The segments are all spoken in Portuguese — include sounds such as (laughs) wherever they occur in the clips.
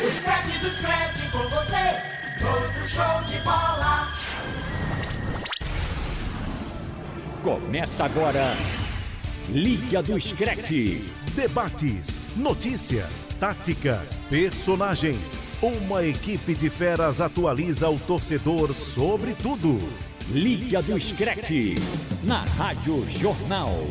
O Scratch do Scratch com você, outro show de bola. Começa agora, Liga do Scratch. Debates, notícias, táticas, personagens. Uma equipe de feras atualiza o torcedor sobre tudo. Liga do Scratch, na Rádio Jornal.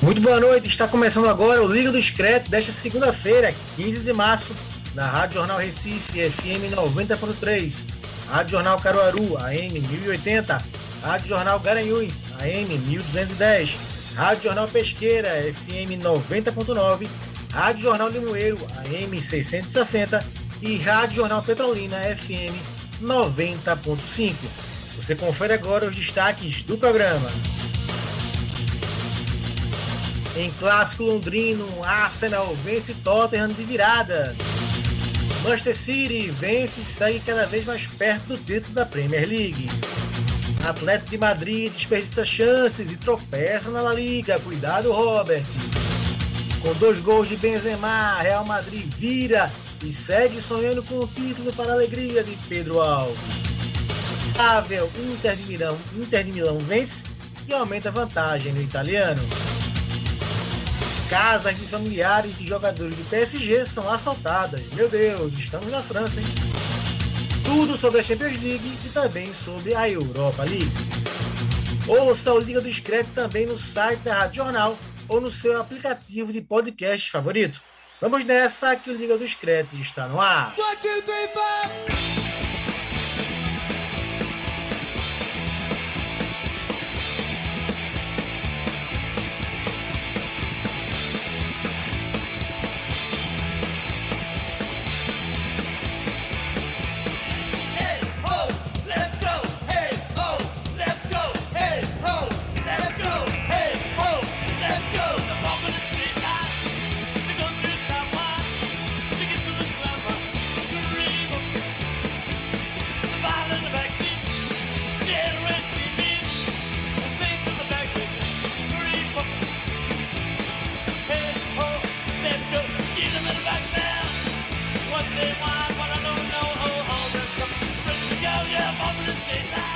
Muito boa noite, está começando agora o Liga do Scratch desta segunda-feira, 15 de março, na Rádio Jornal Recife, FM 90.3, Rádio Jornal Caruaru, AM 1080, Rádio Jornal Garanhuns, AM 1210, Rádio Jornal Pesqueira, FM 90.9, Rádio Jornal Limoeiro, AM 660 e Rádio Jornal Petrolina, FM 90.5. Você confere agora os destaques do programa. Em clássico londrino, Arsenal vence Tottenham de virada. Manchester City vence e segue cada vez mais perto do título da Premier League. Atlético de Madrid desperdiça chances e tropeça na La Liga. Cuidado, Robert. Com dois gols de Benzema, Real Madrid vira e segue sonhando com o título para a alegria de Pedro Alves. Pavel, Inter de Milão, Inter de Milão vence e aumenta a vantagem no italiano. Casas de familiares de jogadores do PSG são assaltadas. Meu Deus, estamos na França, hein? Tudo sobre a Champions League e também sobre a Europa League. Ouça o Liga do Scratch também no site da Rádio Jornal ou no seu aplicativo de podcast favorito. Vamos nessa que o Liga do Scratch está no ar. One, two, three,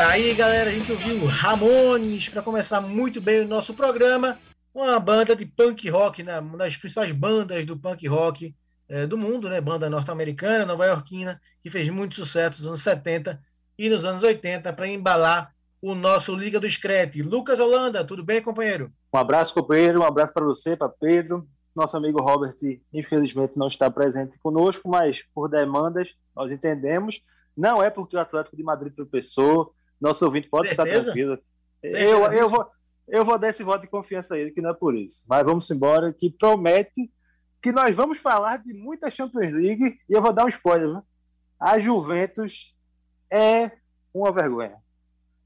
Tá aí, galera, a gente ouviu Ramones para começar muito bem o nosso programa. Uma banda de punk rock, né, uma das principais bandas do punk rock é, do mundo, né? Banda norte-americana, nova-iorquina, que fez muito sucesso nos anos 70 e nos anos 80 para embalar o nosso Liga do Screte. Lucas Holanda, tudo bem, companheiro? Um abraço, companheiro, um abraço para você, para Pedro. Nosso amigo Robert, infelizmente, não está presente conosco, mas por demandas, nós entendemos. Não é porque o Atlético de Madrid tropeçou, nosso ouvinte pode Certeza? ficar tranquilo. Eu, eu, vou, eu vou dar esse voto de confiança a ele, que não é por isso. Mas vamos embora, que promete que nós vamos falar de muita Champions League e eu vou dar um spoiler. Viu? A Juventus é uma vergonha.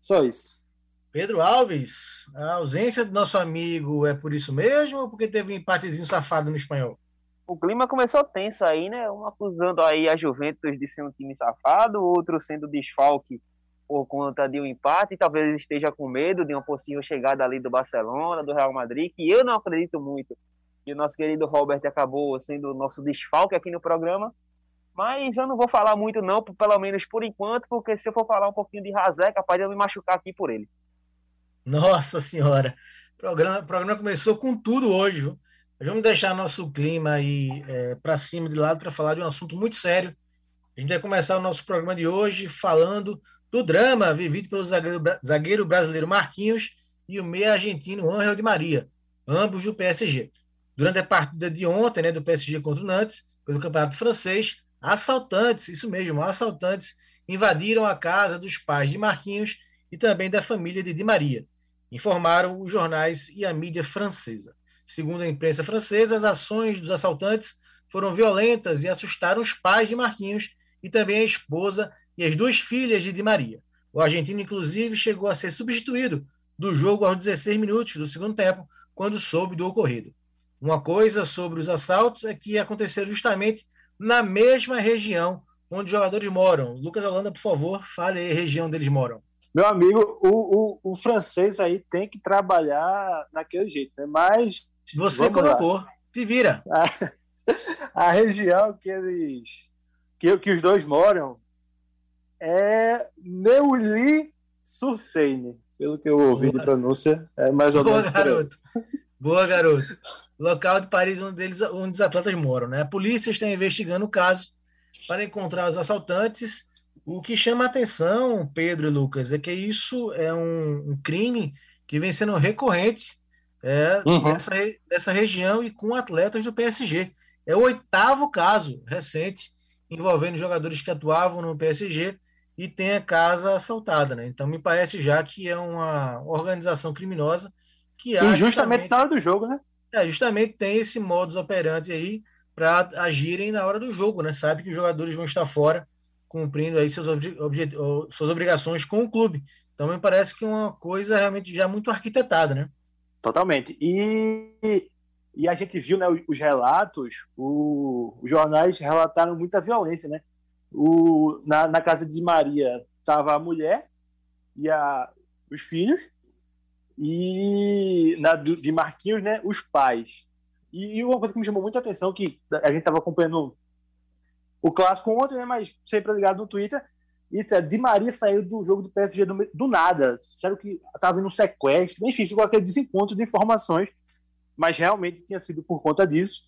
Só isso. Pedro Alves, a ausência do nosso amigo é por isso mesmo ou porque teve um empatezinho safado no espanhol? O clima começou tenso aí, né? Um acusando aí a Juventus de ser um time safado, outro sendo desfalque por conta de um empate, talvez esteja com medo de uma possível chegada ali do Barcelona, do Real Madrid, que eu não acredito muito. E o nosso querido Robert acabou sendo o nosso desfalque aqui no programa. Mas eu não vou falar muito não, pelo menos por enquanto, porque se eu for falar um pouquinho de Razé, capaz de eu me machucar aqui por ele. Nossa senhora, o programa, o programa começou com tudo hoje. Viu? Vamos deixar nosso clima aí é, para cima de lado para falar de um assunto muito sério. A gente vai começar o nosso programa de hoje falando do drama vivido pelo zagueiro, zagueiro brasileiro Marquinhos e o meia argentino Angel de Maria, ambos do PSG. Durante a partida de ontem, né, do PSG contra o Nantes, pelo Campeonato Francês, assaltantes, isso mesmo, assaltantes, invadiram a casa dos pais de Marquinhos e também da família de Di Maria, informaram os jornais e a mídia francesa. Segundo a imprensa francesa, as ações dos assaltantes foram violentas e assustaram os pais de Marquinhos e também a esposa e as duas filhas de Di Maria. O argentino, inclusive, chegou a ser substituído do jogo aos 16 minutos do segundo tempo, quando soube do ocorrido. Uma coisa sobre os assaltos é que aconteceram justamente na mesma região onde os jogadores moram. Lucas Holanda, por favor, fale aí a região onde eles moram. Meu amigo, o, o, o francês aí tem que trabalhar naquele jeito, né? Mas. Você colocou, lá. te vira. (laughs) a região que eles que, que os dois moram é Neuilly sur Seine, pelo que eu ouvi Boa. de pronúncia, é mais ou menos. Boa, garoto. Boa, garoto. Local de Paris onde, eles, onde os atletas moram, né? A polícia está investigando o caso para encontrar os assaltantes. O que chama a atenção, Pedro e Lucas, é que isso é um, um crime que vem sendo recorrente é, uhum. nessa, nessa região e com atletas do PSG. É o oitavo caso recente envolvendo jogadores que atuavam no PSG e tem a casa assaltada, né? Então me parece já que é uma organização criminosa que e justamente, justamente na hora do jogo, né? É, justamente tem esse modus operandi aí para agirem na hora do jogo, né? Sabe que os jogadores vão estar fora cumprindo aí seus obje, suas obrigações com o clube. Então me parece que é uma coisa realmente já muito arquitetada, né? Totalmente. E, e a gente viu né, os relatos, o, os jornais relataram muita violência, né? O, na, na casa de Maria estava a mulher e a, os filhos, e na de Marquinhos, né, os pais. E, e uma coisa que me chamou muita atenção, que a gente estava acompanhando o clássico ontem, né, mas sempre ligado no Twitter, e Di Maria saiu do jogo do PSG do, do nada. Sério que estava em um sequestro, enfim, ficou aquele desencontro de informações, mas realmente tinha sido por conta disso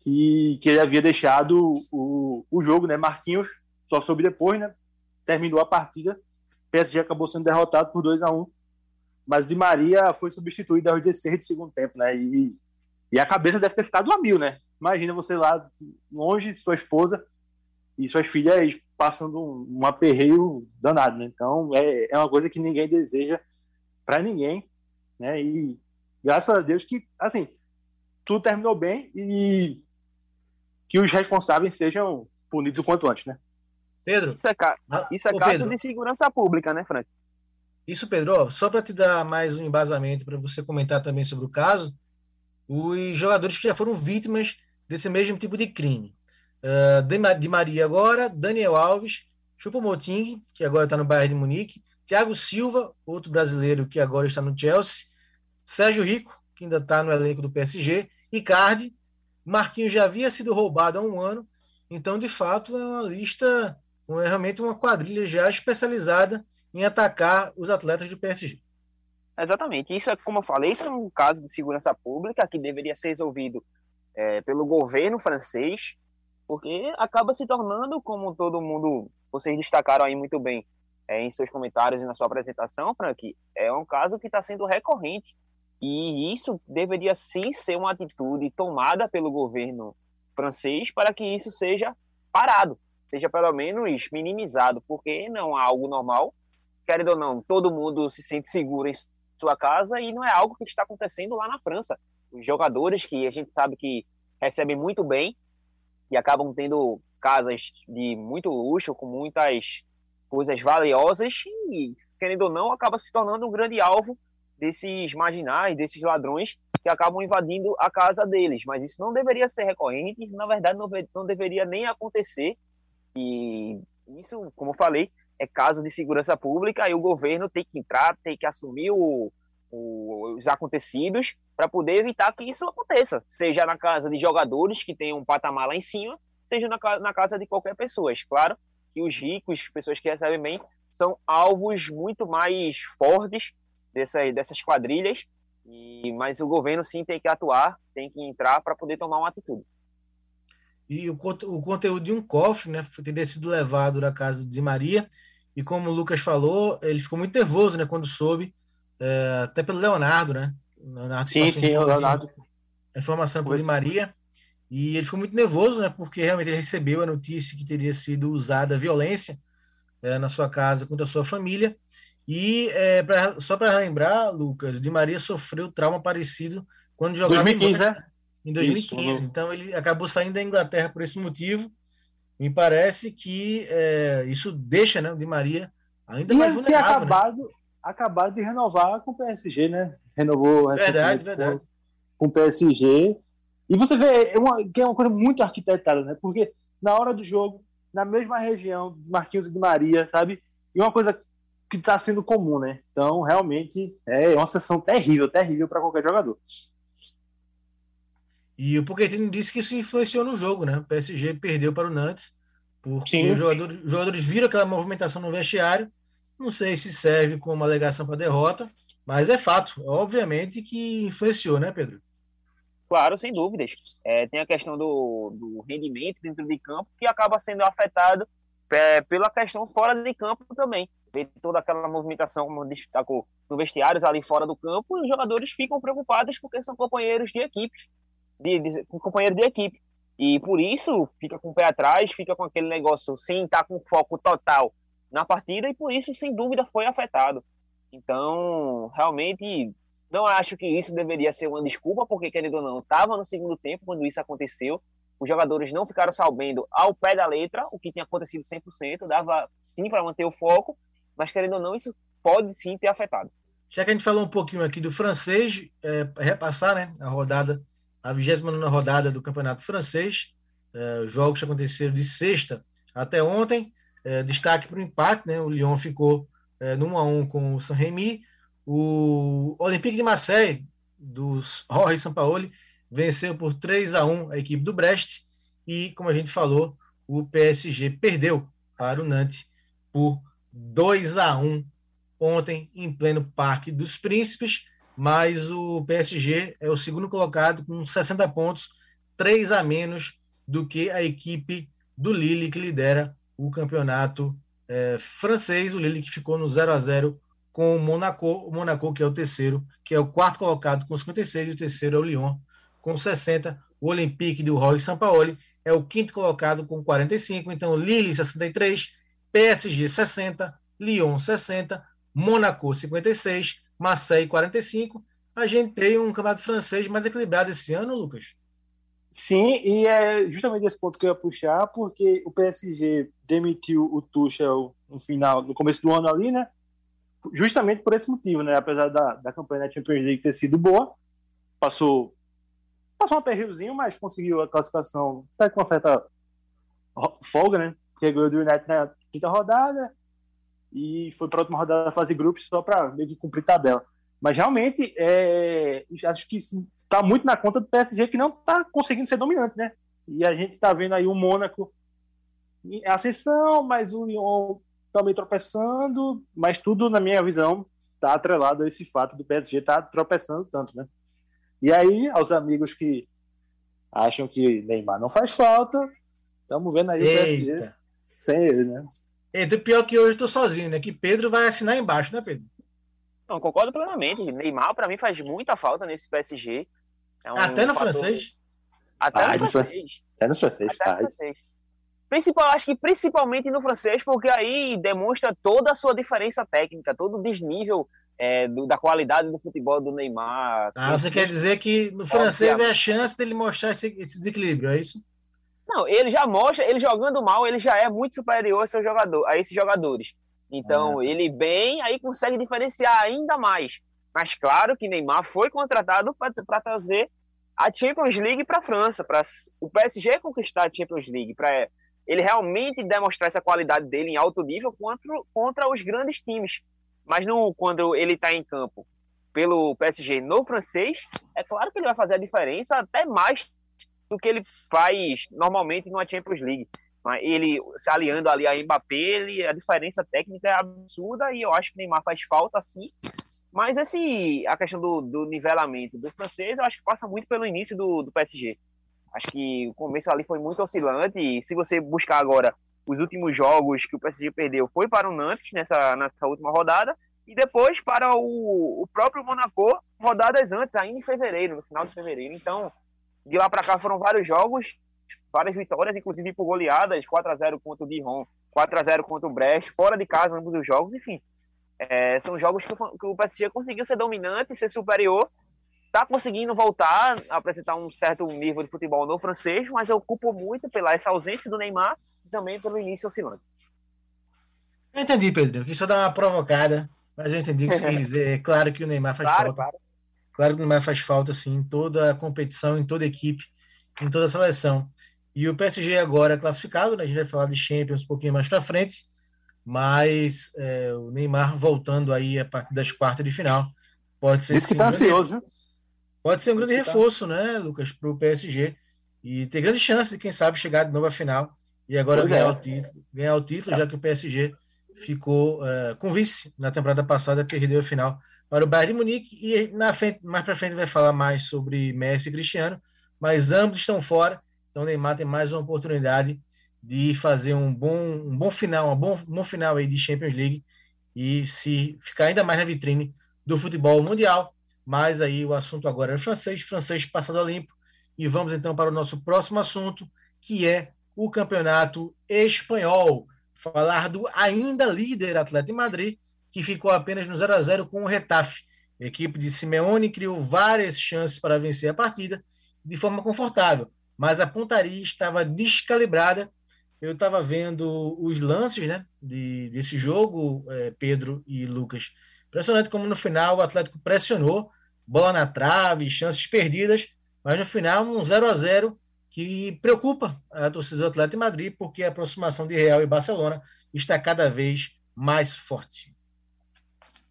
que, que ele havia deixado o, o jogo, né? Marquinhos só soube depois, né? Terminou a partida, PSG acabou sendo derrotado por 2 a 1 mas Di Maria foi substituído aos 16 do segundo tempo, né? E, e a cabeça deve ter ficado a mil, né? Imagina você lá longe de sua esposa e suas filhas passando um, um aperreio danado, né? Então é, é uma coisa que ninguém deseja para ninguém, né? E graças a Deus que, assim, tudo terminou bem e que os responsáveis sejam punidos o quanto antes, né? Pedro. Isso é, ca... Ah, isso é caso Pedro. de segurança pública, né, Frank? Isso, Pedro, só para te dar mais um embasamento para você comentar também sobre o caso, os jogadores que já foram vítimas desse mesmo tipo de crime. Uh, de Maria agora, Daniel Alves, Chupomoting, que agora está no Bayern de Munique, Thiago Silva, outro brasileiro que agora está no Chelsea, Sérgio Rico, que ainda está no elenco do PSG, Icardi, Marquinhos já havia sido roubado há um ano, então de fato é uma lista, é realmente uma quadrilha já especializada em atacar os atletas do PSG. Exatamente. Isso é, como eu falei, isso é um caso de segurança pública que deveria ser resolvido é, pelo governo francês, porque acaba se tornando, como todo mundo, vocês destacaram aí muito bem é, em seus comentários e na sua apresentação, Frank, é um caso que está sendo recorrente. E isso deveria sim ser uma atitude tomada pelo governo francês para que isso seja parado, seja pelo menos minimizado, porque não é algo normal querendo ou não, todo mundo se sente seguro em sua casa e não é algo que está acontecendo lá na França. Os jogadores que a gente sabe que recebem muito bem e acabam tendo casas de muito luxo, com muitas coisas valiosas e, querendo ou não, acaba se tornando um grande alvo desses marginais, desses ladrões que acabam invadindo a casa deles. Mas isso não deveria ser recorrente, na verdade não, não deveria nem acontecer. E isso, como eu falei, é caso de segurança pública e o governo tem que entrar, tem que assumir o, o, os acontecidos para poder evitar que isso aconteça, seja na casa de jogadores que tem um patamar lá em cima, seja na, na casa de qualquer pessoa. Claro que os ricos, pessoas que recebem bem, são alvos muito mais fortes dessas, dessas quadrilhas, e, mas o governo sim tem que atuar, tem que entrar para poder tomar uma atitude. E o, o conteúdo de um cofre né, teria sido levado da casa de Maria. E como o Lucas falou, ele ficou muito nervoso né, quando soube, é, até pelo Leonardo, né? Leonardo sim, sim, o Leonardo. A informação por de Maria. E ele ficou muito nervoso, né? Porque realmente ele recebeu a notícia que teria sido usada violência é, na sua casa contra a sua família. E é, pra, só para lembrar, Lucas, de Maria sofreu trauma parecido quando jogava 2015, né? em 2015. Isso, então ele acabou saindo da Inglaterra por esse motivo. Me parece que é, isso deixa né, o Di Maria ainda e mais vulnerável. Né? acabado, né? acabado de renovar com o PSG, né? Renovou verdade, verdade. Com, o PSG. E você vê é uma, que é uma coisa muito arquitetada, né? Porque na hora do jogo, na mesma região de Marquinhos e de Maria, sabe? E uma coisa que está sendo comum, né? Então, realmente, é uma sessão terrível, terrível para qualquer jogador. E o Pochettino disse que isso influenciou no jogo, né? O PSG perdeu para o Nantes, porque sim, os jogadores, jogadores viram aquela movimentação no vestiário. Não sei se serve como alegação para derrota, mas é fato, obviamente, que influenciou, né, Pedro? Claro, sem dúvidas. É, tem a questão do, do, rendimento dentro de campo que acaba sendo afetado é, pela questão fora de campo também. Vê toda aquela movimentação, como destacou, no vestiários ali fora do campo, e os jogadores ficam preocupados porque são companheiros de equipe, de, de, companheiro de equipe. E por isso fica com o pé atrás, fica com aquele negócio sem estar com foco total na partida, e por isso, sem dúvida, foi afetado. Então, realmente, não acho que isso deveria ser uma desculpa, porque, querendo ou não, estava no segundo tempo quando isso aconteceu. Os jogadores não ficaram sabendo ao pé da letra o que tinha acontecido 100%, dava sim para manter o foco, mas, querendo ou não, isso pode sim ter afetado. Já que a gente falou um pouquinho aqui do francês, é, repassar né, a rodada, a 29 rodada do Campeonato Francês, é, jogos que aconteceram de sexta até ontem. É, destaque para o empate, né, o Lyon ficou é, no 1 a 1 com o Saint-Rémy. O Olympique de Marseille, dos Jorge Sampaoli, venceu por 3 a 1 a equipe do Brest e, como a gente falou, o PSG perdeu para o Nantes por 2 a 1 ontem em pleno Parque dos Príncipes, mas o PSG é o segundo colocado com 60 pontos, 3 a menos do que a equipe do Lille que lidera o campeonato é, francês, o Lille que ficou no 0 a 0 com o Monaco, o Monaco que é o terceiro, que é o quarto colocado com 56, e o terceiro é o Lyon com 60, o Olympique do Roy Sampaoli é o quinto colocado com 45, então Lille 63, PSG 60, Lyon 60, Monaco 56, Marseille 45. A gente tem um campeonato francês mais equilibrado esse ano, Lucas? Sim, e é justamente esse ponto que eu ia puxar, porque o PSG demitiu o Tuchel no final, no começo do ano ali, né? justamente por esse motivo, né? Apesar da, da campanha da Champions League ter sido boa, passou, passou um aperriozinho, mas conseguiu a classificação até com uma certa folga, né? Porque ganhou do United na quinta rodada e foi para a última rodada da fase grupos só para meio que cumprir tabela. Mas realmente, é, acho que está muito na conta do PSG que não está conseguindo ser dominante, né? E a gente está vendo aí o Mônaco em ascensão, mas o Lyon também tropeçando, mas tudo, na minha visão, está atrelado a esse fato do PSG estar tá tropeçando tanto, né? E aí, aos amigos que acham que Neymar não faz falta, estamos vendo aí Eita. o PSG sem ele, né? Eita, pior que hoje estou sozinho, né? Que Pedro vai assinar embaixo, né, Pedro? Não, concordo plenamente. Neymar, para mim, faz muita falta nesse PSG. É um Até no fator... francês? Até ah, no francês. Até no francês, Até no francês. Principal, acho que principalmente no francês, porque aí demonstra toda a sua diferença técnica, todo o desnível é, do, da qualidade do futebol do Neymar. Ah, você quer dizer que no francês é a chance dele mostrar esse, esse desequilíbrio, é isso? Não, ele já mostra, ele jogando mal, ele já é muito superior a, seu jogador, a esses jogadores. Então, ele bem, aí consegue diferenciar ainda mais. Mas claro que Neymar foi contratado para trazer a Champions League para a França, para o PSG conquistar a Champions League, para ele realmente demonstrar essa qualidade dele em alto nível contra, contra os grandes times. Mas no, quando ele está em campo pelo PSG no francês, é claro que ele vai fazer a diferença até mais do que ele faz normalmente numa Champions League. Ele se aliando ali a Mbappé, ele, a diferença técnica é absurda e eu acho que Neymar faz falta sim. Mas esse, a questão do, do nivelamento do francês, eu acho que passa muito pelo início do, do PSG. Acho que o começo ali foi muito oscilante. E se você buscar agora os últimos jogos que o PSG perdeu, foi para o Nantes nessa, nessa última rodada. E depois para o, o próprio Monaco, rodadas antes, ainda em fevereiro, no final de fevereiro. Então, de lá para cá foram vários jogos, várias vitórias, inclusive por goleadas, 4 a 0 contra o Dijon, 4 a 0 contra o Brest, fora de casa ambos os jogos, enfim. É, são jogos que o, que o PSG conseguiu ser dominante, ser superior, está conseguindo voltar a apresentar um certo nível de futebol no francês, mas eu culpo muito pela essa ausência do Neymar e também pelo início oscilante. Eu entendi, Pedro, que só dá uma provocada, mas eu entendi o que você quer dizer. É claro que o Neymar faz claro, falta. Claro. Claro que o Neymar faz falta, sim, em toda a competição, em toda a equipe, em toda a seleção. E o PSG agora é classificado, né? a gente vai falar de Champions um pouquinho mais para frente, mas é, o Neymar voltando aí a partir das quartas de final. Pode ser. Diz que está ansioso, viu? pode ser um grande reforço, né, Lucas, para o PSG. E ter grande chance de, quem sabe, chegar de novo à final e agora pois ganhar, é. o título, ganhar o título, já que o PSG ficou uh, com vice na temporada passada, perdeu a final para o Bayern de Munique. E na frente, mais para frente vai falar mais sobre Messi e Cristiano, mas ambos estão fora. Então Neymar tem mais uma oportunidade de fazer um bom, um bom final, um bom, um bom final aí de Champions League e se ficar ainda mais na vitrine do futebol mundial. Mas aí o assunto agora é francês, francês passado a limpo. E vamos então para o nosso próximo assunto, que é o campeonato espanhol. Falar do ainda líder Atlético de Madrid, que ficou apenas no 0 a 0 com o Retafe. A equipe de Simeone criou várias chances para vencer a partida de forma confortável, mas a pontaria estava descalibrada eu estava vendo os lances né, de, desse jogo, é, Pedro e Lucas. Impressionante como no final o Atlético pressionou, bola na trave, chances perdidas, mas no final um 0 a 0 que preocupa a torcida do Atlético de Madrid, porque a aproximação de Real e Barcelona está cada vez mais forte.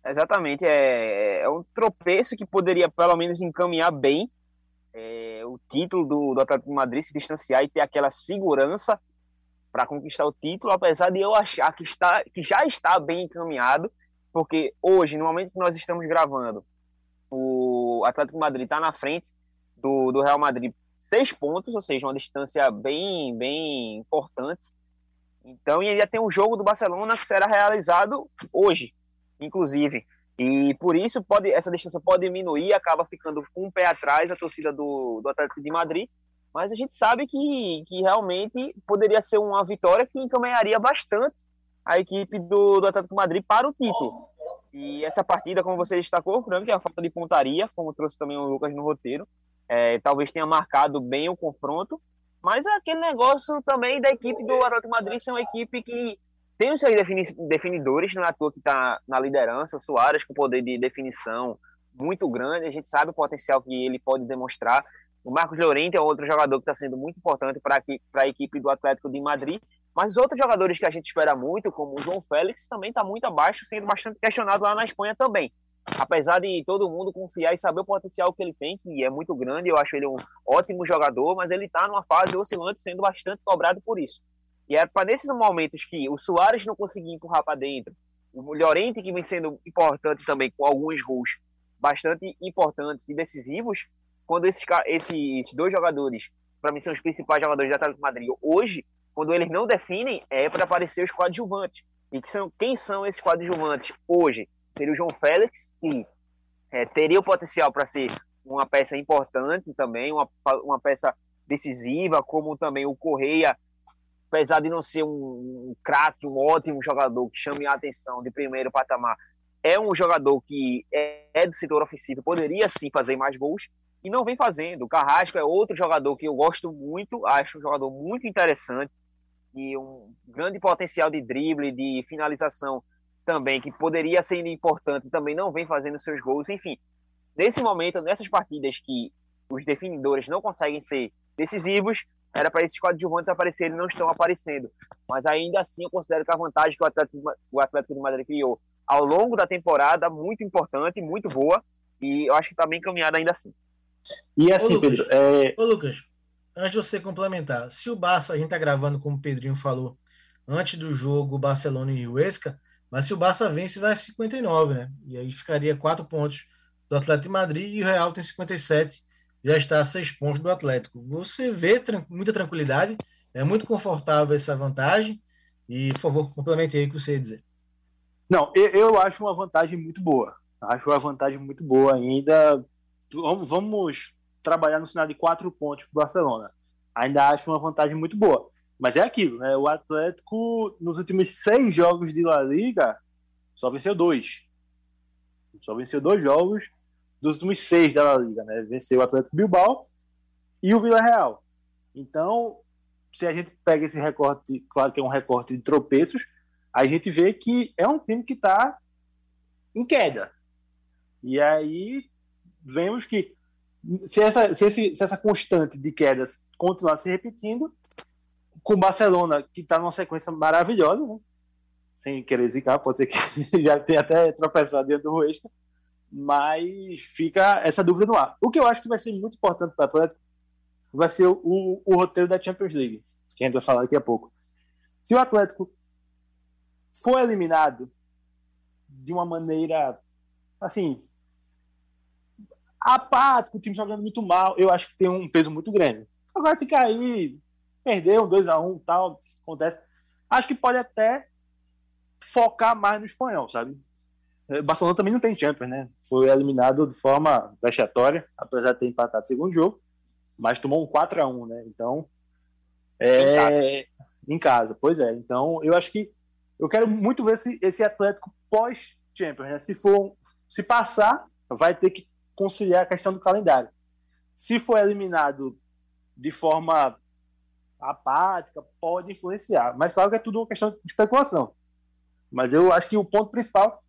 Exatamente, é, é um tropeço que poderia pelo menos encaminhar bem é, o título do, do Atlético de Madrid, se distanciar e ter aquela segurança para conquistar o título, apesar de eu achar que, está, que já está bem encaminhado, porque hoje, no momento que nós estamos gravando, o Atlético Madrid está na frente do, do Real Madrid seis pontos, ou seja, uma distância bem, bem importante. Então, e ainda tem um jogo do Barcelona que será realizado hoje, inclusive. E por isso pode, essa distância pode diminuir, acaba ficando com um pé atrás a torcida do, do Atlético de Madrid, mas a gente sabe que, que realmente poderia ser uma vitória que encaminharia bastante a equipe do, do Atlético Madrid para o título. E essa partida, como você destacou, Frank, é a falta de pontaria, como trouxe também o Lucas no roteiro, é, talvez tenha marcado bem o confronto, mas é aquele negócio também da equipe do Atlético Madrid ser uma equipe que tem os seus definidores, não é à toa que está na liderança, o Soares com poder de definição muito grande, a gente sabe o potencial que ele pode demonstrar, o Marcos Llorente é outro jogador que está sendo muito importante para a equipe do Atlético de Madrid. Mas outros jogadores que a gente espera muito, como o João Félix, também está muito abaixo, sendo bastante questionado lá na Espanha também. Apesar de todo mundo confiar e saber o potencial que ele tem, que é muito grande, eu acho ele um ótimo jogador, mas ele está numa fase oscilante, sendo bastante cobrado por isso. E é para nesses momentos que o Soares não conseguia empurrar para dentro, o Llorente, que vem sendo importante também, com alguns gols bastante importantes e decisivos, quando esses, esses dois jogadores, para mim, são os principais jogadores da Atlético Madrid hoje, quando eles não definem, é para aparecer os coadjuvantes. E que são, quem são esses coadjuvantes hoje? Seria o João Félix, que é, teria o potencial para ser uma peça importante também, uma, uma peça decisiva, como também o Correia, apesar de não ser um, craque, um ótimo jogador que chame a atenção de primeiro patamar, é um jogador que é, é do setor ofensivo, poderia sim fazer mais gols, e não vem fazendo. O Carrasco é outro jogador que eu gosto muito, acho um jogador muito interessante e um grande potencial de drible, de finalização também, que poderia ser importante, também não vem fazendo seus gols. Enfim, nesse momento, nessas partidas que os definidores não conseguem ser decisivos, era para esses coadjuvantes aparecerem não estão aparecendo. Mas ainda assim, eu considero que a vantagem que o Atlético, o Atlético de Madrid criou ao longo da temporada, muito importante, muito boa, e eu acho que está bem encaminhada ainda assim. E assim, Ô, Lucas, Pedro. É... Ô, Lucas, antes de você complementar, se o Barça, a gente tá gravando, como o Pedrinho falou, antes do jogo Barcelona e Huesca, mas se o Barça vence, vai a 59, né? E aí ficaria quatro pontos do Atlético de Madrid e o Real tem 57, já está a seis pontos do Atlético. Você vê tran muita tranquilidade, é muito confortável essa vantagem. E, por favor, complemente aí o que você ia dizer. Não, eu, acho uma vantagem muito boa. Acho uma vantagem muito boa ainda vamos trabalhar no sinal de quatro pontos para o Barcelona. Ainda acho uma vantagem muito boa. Mas é aquilo, né? O Atlético, nos últimos seis jogos de La Liga, só venceu dois. Só venceu dois jogos dos últimos seis da La Liga, né? Venceu o Atlético Bilbao e o Vila Real. Então, se a gente pega esse recorte, claro que é um recorte de tropeços, a gente vê que é um time que está em queda. E aí vemos que se essa, se, esse, se essa constante de quedas continuar se repetindo, com o Barcelona, que está numa sequência maravilhosa, né? sem querer zicar, pode ser que (laughs) já tenha até tropeçado diante do Huesca, mas fica essa dúvida no ar. O que eu acho que vai ser muito importante para o Atlético vai ser o, o, roteiro da Champions League, que a gente vai falar daqui a pouco. Se o Atlético for eliminado de uma maneira assim apático, o time jogando muito mal, eu acho que tem um peso muito grande. Agora, se cair, perder um 2x1 um, tal, acontece. Acho que pode até focar mais no espanhol, sabe? O Barcelona também não tem Champions, né? Foi eliminado de forma vexatória, apesar de ter empatado o segundo jogo, mas tomou um 4 a 1 né? Então, é... em, casa. em casa. Pois é. Então, eu acho que eu quero muito ver esse, esse Atlético pós-Champions, né? Se for, se passar, vai ter que conciliar a questão do calendário. Se for eliminado de forma apática, pode influenciar. Mas claro que é tudo uma questão de especulação. Mas eu acho que o ponto principal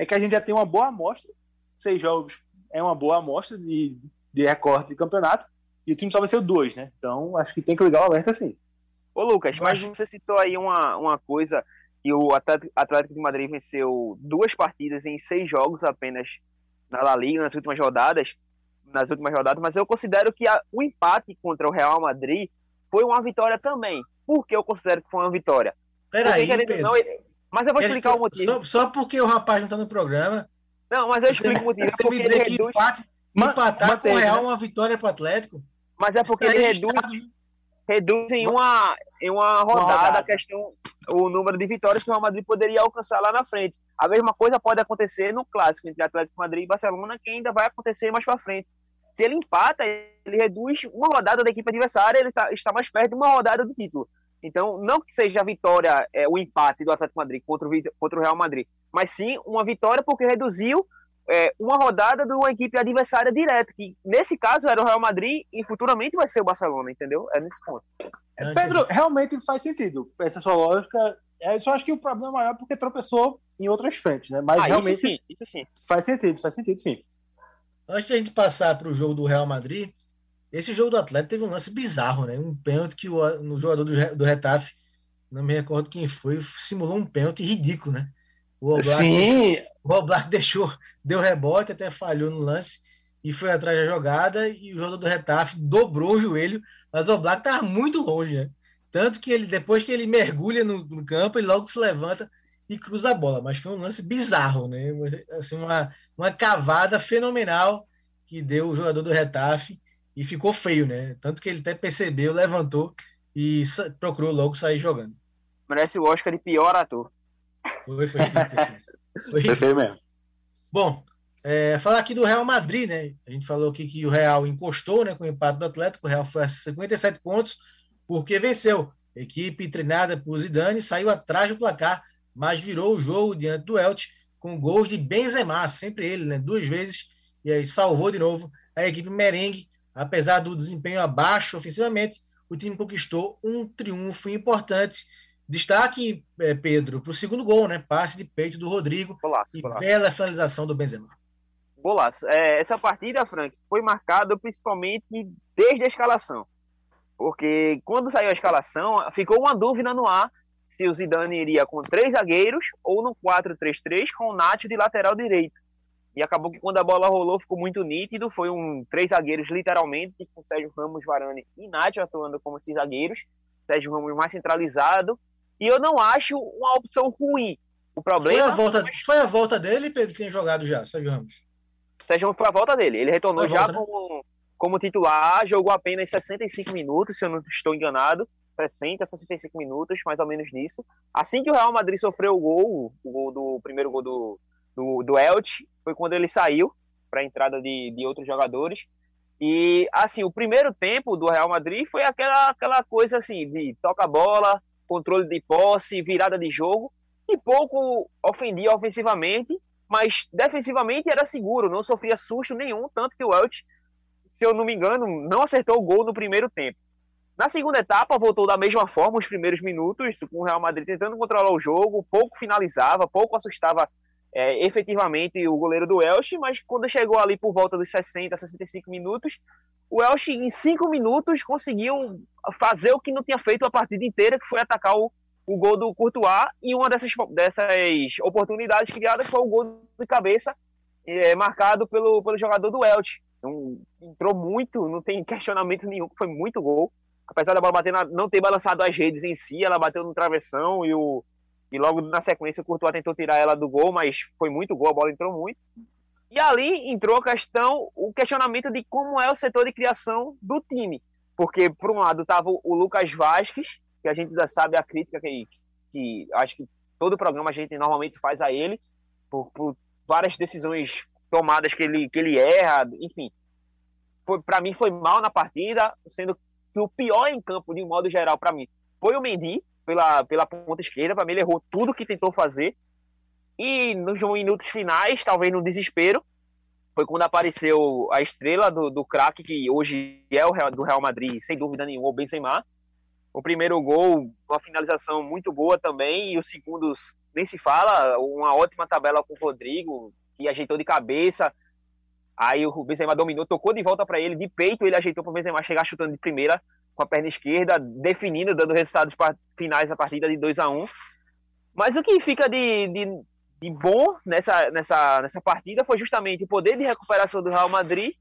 é que a gente já tem uma boa amostra. Seis jogos é uma boa amostra de, de recorte de campeonato. E o time só venceu dois, né? Então acho que tem que ligar o alerta sim. Ô Lucas, mas você citou aí uma, uma coisa que o Atlético de Madrid venceu duas partidas em seis jogos apenas na La Liga nas últimas rodadas, nas últimas rodadas, mas eu considero que a, o empate contra o Real Madrid foi uma vitória também. Por que eu considero que foi uma vitória? Peraí, Pedro. Não, mas eu vou explicar o motivo. Só, só, porque o rapaz não tá no programa. Não, mas eu explico o motivo. Você me dizer que reduz... empate, empatar com o Real é uma vitória para o Atlético? Mas é porque ele reduz, reduz em uma, em uma rodada, uma rodada a questão, o número de vitórias que o Real Madrid poderia alcançar lá na frente. A mesma coisa pode acontecer no clássico entre Atlético Madrid e Barcelona, que ainda vai acontecer mais para frente. Se ele empata, ele reduz uma rodada da equipe adversária, ele tá, está mais perto de uma rodada do título. Então, não que seja a vitória, é, o empate do Atlético Madrid contra o, contra o Real Madrid, mas sim uma vitória porque reduziu é, uma rodada de uma equipe adversária direto, que nesse caso era o Real Madrid e futuramente vai ser o Barcelona, entendeu? É nesse ponto. É, Pedro, realmente faz sentido. Essa sua lógica. É, eu só acho que o problema maior é porque tropeçou em outras frentes, né? Mas ah, realmente. Isso sim, isso sim. Faz sentido, faz sentido, sim. Antes de a gente passar para o jogo do Real Madrid, esse jogo do Atlético teve um lance bizarro, né? Um pênalti que o no jogador do, do Retafe, não me recordo quem foi, simulou um pênalti ridículo, né? O Oblak, Sim. O Oblak (laughs) deixou, deu rebote, até falhou no lance e foi atrás da jogada e o jogador do Retafe dobrou o joelho, mas o Oblak estava muito longe, né? Tanto que ele, depois que ele mergulha no, no, campo, ele logo se levanta e cruza a bola. Mas foi um lance bizarro, né? Assim, uma, uma cavada fenomenal que deu o jogador do Retafe e ficou feio, né? Tanto que ele até percebeu, levantou e procurou logo sair jogando. Merece o Oscar de pior ator. Foi, foi, foi, (laughs) foi feio mesmo. Bom, é, falar aqui do Real Madrid, né? A gente falou aqui que o Real encostou né, com o empate do Atlético. O Real foi a 57 pontos porque venceu. A equipe treinada por Zidane saiu atrás do placar, mas virou o jogo diante do Elche com gols de Benzema, sempre ele, né? Duas vezes, e aí salvou de novo a equipe merengue Apesar do desempenho abaixo ofensivamente, o time conquistou um triunfo importante. Destaque, é, Pedro, para o segundo gol, né? Passe de peito do Rodrigo golaço, e golaço. bela finalização do Benzema. Golaço. É, essa partida, Frank, foi marcada principalmente desde a escalação. Porque quando saiu a escalação, ficou uma dúvida no ar se o Zidane iria com três zagueiros ou no 4-3-3 com o Nacho de lateral direito. E acabou que quando a bola rolou ficou muito nítido. Foi um três zagueiros, literalmente, com Sérgio Ramos, Varane e Nath atuando como esses zagueiros. Sérgio Ramos mais centralizado. E eu não acho uma opção ruim. O problema. Foi a volta, foi a volta dele, Pedro, tem jogado já, Sérgio Ramos. Sérgio Ramos foi a volta dele. Ele retornou já volta, né? como, né? como titular, jogou apenas 65 minutos, se eu não estou enganado. 60, 65 minutos, mais ou menos nisso. Assim que o Real Madrid sofreu o gol, o gol do o primeiro gol do, do, do Elche, foi quando ele saiu para a entrada de, de outros jogadores. E, assim, o primeiro tempo do Real Madrid foi aquela, aquela coisa, assim, de toca bola, controle de posse, virada de jogo, e pouco ofendia ofensivamente, mas defensivamente era seguro, não sofria susto nenhum, tanto que o Elche, se eu não me engano, não acertou o gol no primeiro tempo. Na segunda etapa, voltou da mesma forma, os primeiros minutos, com o Real Madrid tentando controlar o jogo, pouco finalizava, pouco assustava é, efetivamente o goleiro do Elche, mas quando chegou ali por volta dos 60, 65 minutos, o Elche em 5 minutos conseguiu fazer o que não tinha feito a partida inteira, que foi atacar o, o gol do Courtois, e uma dessas, dessas oportunidades criadas foi o gol de cabeça é marcado pelo, pelo jogador do Elche. Então, entrou muito, não tem questionamento nenhum, foi muito gol. Apesar da bola bater na, não ter balançado as redes em si, ela bateu no travessão e, o, e logo na sequência o Courtois tentou tirar ela do gol, mas foi muito gol, a bola entrou muito. E ali entrou a questão, o questionamento de como é o setor de criação do time. Porque, por um lado, estava o Lucas Vasquez, que a gente já sabe a crítica que, que acho que todo programa a gente normalmente faz a ele, por, por várias decisões tomadas que ele, que ele erra, enfim. Para mim foi mal na partida, sendo que o pior em campo, de um modo geral, para mim, foi o Mendy, pela, pela ponta esquerda. Para mim, ele errou tudo que tentou fazer. E nos minutos finais, talvez no desespero, foi quando apareceu a estrela do, do craque, que hoje é o Real, do Real Madrid, sem dúvida nenhuma, o Benzema. O primeiro gol, uma finalização muito boa também, e o segundo nem se fala, uma ótima tabela com o Rodrigo, que ajeitou de cabeça. Aí o Benzema dominou, tocou de volta para ele, de peito, ele ajeitou para o Benzema chegar chutando de primeira com a perna esquerda, definindo, dando resultados finais da partida de 2 a 1 um. Mas o que fica de, de, de bom nessa, nessa, nessa partida foi justamente o poder de recuperação do Real Madrid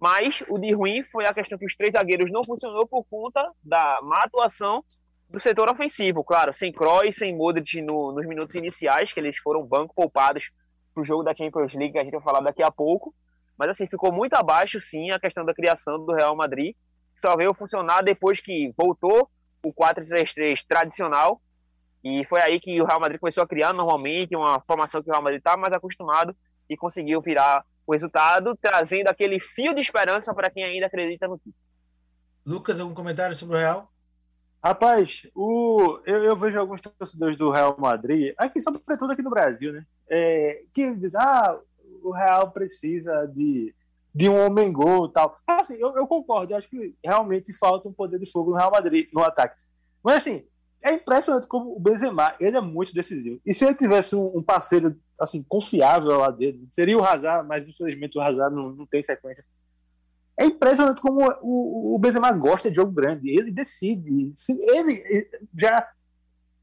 mas o de ruim foi a questão que os três zagueiros não funcionou por conta da má atuação do setor ofensivo, claro, sem Kroos, sem Modric no, nos minutos iniciais, que eles foram banco poupados para o jogo da Champions League, que a gente vai falar daqui a pouco. Mas assim, ficou muito abaixo, sim, a questão da criação do Real Madrid. Só veio funcionar depois que voltou o 4-3-3 tradicional. E foi aí que o Real Madrid começou a criar normalmente uma formação que o Real Madrid está mais acostumado e conseguiu virar o resultado, trazendo aquele fio de esperança para quem ainda acredita no time. Lucas, algum comentário sobre o Real? Rapaz, o, eu, eu, vejo alguns torcedores do Real Madrid, aqui sobretudo aqui no Brasil, né? É, que dizem, ah, o Real precisa de, de um homem gol tal. Assim, eu, eu concordo, eu acho que realmente falta um poder de fogo no Real Madrid, no ataque. Mas assim, é impressionante como o Benzema, ele é muito decisivo. E se ele tivesse um, um parceiro assim confiável lá dele, seria o Hazard, mas infelizmente o Hazard não, não tem sequência. É impressionante como o, o Benzema gosta de jogo grande. Ele decide. Ele já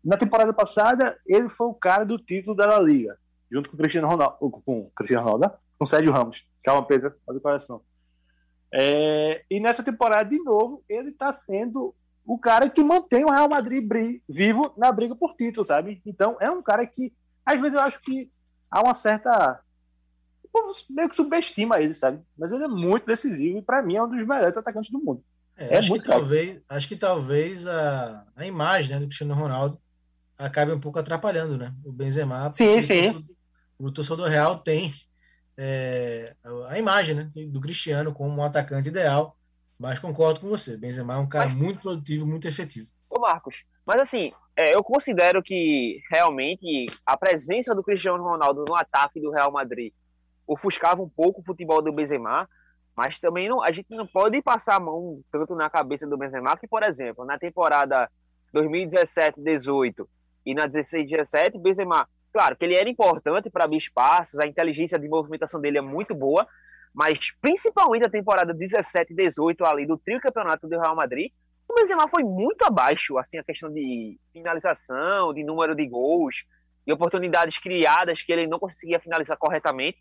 na temporada passada ele foi o cara do título da La Liga, junto com o Cristiano Ronaldo, com o Cristiano Ronaldo, com o Sérgio Ramos, é uma peça do coração. É, e nessa temporada de novo ele está sendo o cara que mantém o Real Madrid vivo na briga por título, sabe? Então é um cara que às vezes eu acho que há uma certa o povo meio que subestima ele, sabe? Mas ele é muito decisivo e para mim é um dos melhores atacantes do mundo. É, é acho, que talvez, acho que talvez a, a imagem né, do Cristiano Ronaldo acabe um pouco atrapalhando, né? O Benzema. Sim, sim. O torcedor real tem é, a imagem né, do Cristiano como um atacante ideal mas concordo com você. Benzema é um cara mas... muito produtivo, muito efetivo. Ô Marcos, mas assim, é, eu considero que realmente a presença do Cristiano Ronaldo no ataque do Real Madrid ofuscava um pouco o futebol do Benzema, mas também não, a gente não pode passar a mão tanto na cabeça do Benzema que, por exemplo, na temporada 2017-18 e na 16-17, Benzema, claro que ele era importante para abrir espaços, a inteligência de movimentação dele é muito boa, mas principalmente a temporada 17 e 18 ali do trio campeonato do Real Madrid, o Benzema foi muito abaixo, assim, a questão de finalização, de número de gols, de oportunidades criadas que ele não conseguia finalizar corretamente.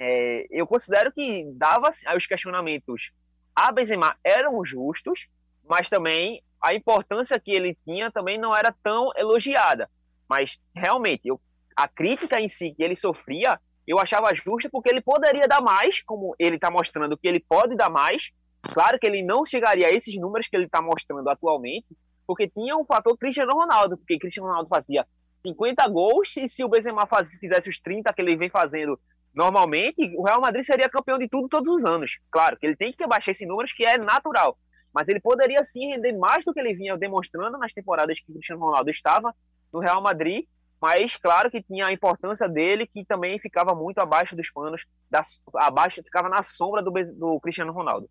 É, eu considero que dava assim, os questionamentos a Benzema eram justos, mas também a importância que ele tinha também não era tão elogiada. Mas realmente, eu, a crítica em si que ele sofria eu achava justo porque ele poderia dar mais, como ele está mostrando que ele pode dar mais. Claro que ele não chegaria a esses números que ele está mostrando atualmente, porque tinha um fator Cristiano Ronaldo, porque Cristiano Ronaldo fazia 50 gols e se o Benzema faz, fizesse os 30 que ele vem fazendo normalmente, o Real Madrid seria campeão de tudo todos os anos. Claro que ele tem que baixar esses números, que é natural. Mas ele poderia sim render mais do que ele vinha demonstrando nas temporadas que o Cristiano Ronaldo estava no Real Madrid mas claro que tinha a importância dele, que também ficava muito abaixo dos panos, da, abaixo, ficava na sombra do, do Cristiano Ronaldo.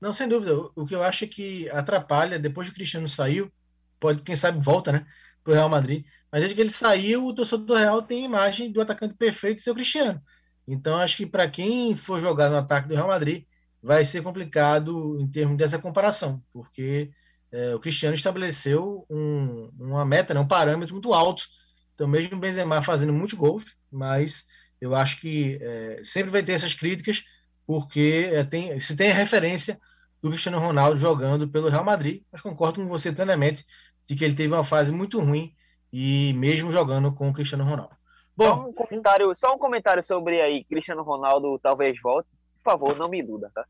Não, sem dúvida. O que eu acho é que atrapalha, depois que o Cristiano saiu, pode, quem sabe, volta, né, para o Real Madrid. Mas desde que ele saiu, o torcedor do Real tem a imagem do atacante perfeito ser o Cristiano. Então, acho que para quem for jogar no ataque do Real Madrid, vai ser complicado em termos dessa comparação, porque é, o Cristiano estabeleceu um, uma meta, né, um parâmetro muito alto então, mesmo o Benzema fazendo muitos gols, mas eu acho que é, sempre vai ter essas críticas, porque é, tem, se tem a referência do Cristiano Ronaldo jogando pelo Real Madrid, mas concordo com você plenamente de que ele teve uma fase muito ruim e mesmo jogando com o Cristiano Ronaldo. Bom, só um comentário, só um comentário sobre aí Cristiano Ronaldo talvez volte. Por favor, não me iluda, tá?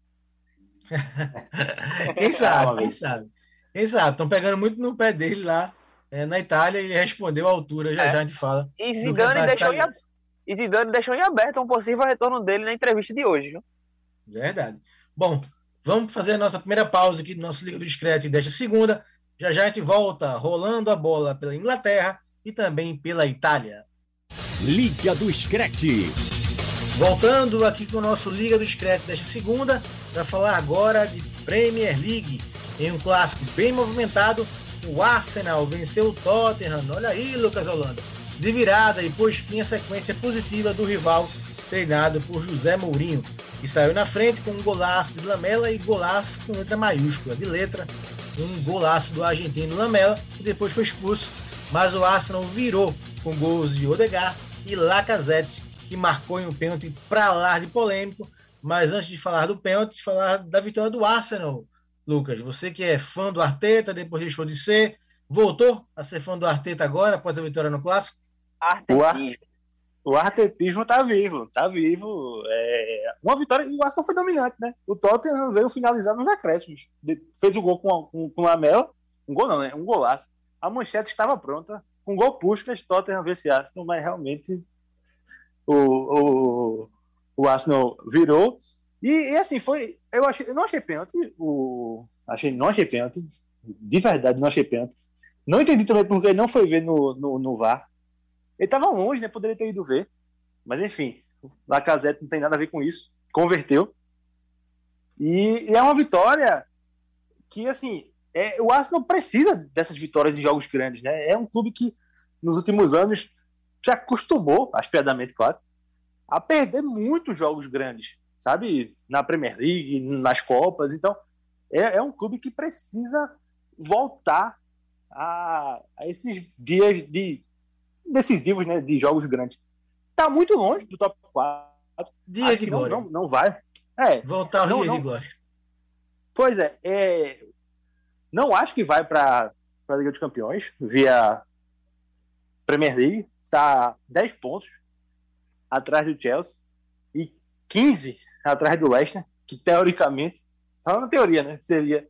(laughs) quem sabe, quem sabe. Quem sabe, estão pegando muito no pé dele lá é, na Itália, ele respondeu à altura, já é. já a gente fala. E Zidane, deixou em, e Zidane deixou em aberto um possível retorno dele na entrevista de hoje. Viu? Verdade. Bom, vamos fazer a nossa primeira pausa aqui do nosso Liga do Discreto desta segunda. Já já a gente volta rolando a bola pela Inglaterra e também pela Itália. Liga do Screte. Voltando aqui com o nosso Liga do Screte desta segunda, para falar agora de Premier League. Em um clássico bem movimentado, o Arsenal venceu o Tottenham. Olha aí, Lucas Holanda. De virada e pôs fim à sequência positiva do rival, treinado por José Mourinho, que saiu na frente com um golaço de Lamela e golaço com letra maiúscula de letra. Um golaço do argentino Lamela, que depois foi expulso. Mas o Arsenal virou com gols de Odegaard e Lacazette, que marcou em um pênalti para lá de polêmico. Mas antes de falar do pênalti, falar da vitória do Arsenal. Lucas, você que é fã do Arteta, depois deixou de ser, voltou a ser fã do Arteta agora, após a vitória no Clássico? Artetismo. O, artetismo tá vivo, tá vivo. É... Uma vitória, e o Arsenal foi dominante, né? O Tottenham veio finalizar nos acréscimos. Fez o gol com, com, com o Lamela, um gol não, né? Um golaço. A manchete estava pronta, com gol Puskas, Tottenham vence Arsenal, mas realmente o, o, o Arsenal virou. E, e, assim, foi. Eu, achei, eu não achei pênalti. O, achei, não achei pênalti. De verdade, não achei pênalti. Não entendi também porque ele não foi ver no, no, no VAR. Ele estava longe, né? Poderia ter ido ver. Mas enfim, Lacazette não tem nada a ver com isso. Converteu. E, e é uma vitória que, assim, é, o Arsenal precisa dessas vitórias em jogos grandes, né? É um clube que, nos últimos anos, se acostumou, aspiadamente, claro, a perder muitos jogos grandes, sabe? Na Premier League, nas Copas. Então, é, é um clube que precisa voltar a, a, esses dias de decisivos, né? De jogos grandes. Tá muito longe do top 4. Dia de glória. Não, não, não, vai. É, voltar ao dia de glória. Pois é, é, não acho que vai para a Liga dos Campeões via Premier League. Tá 10 pontos atrás do Chelsea e 15 atrás do Leicester, que teoricamente, falando na teoria, né, seria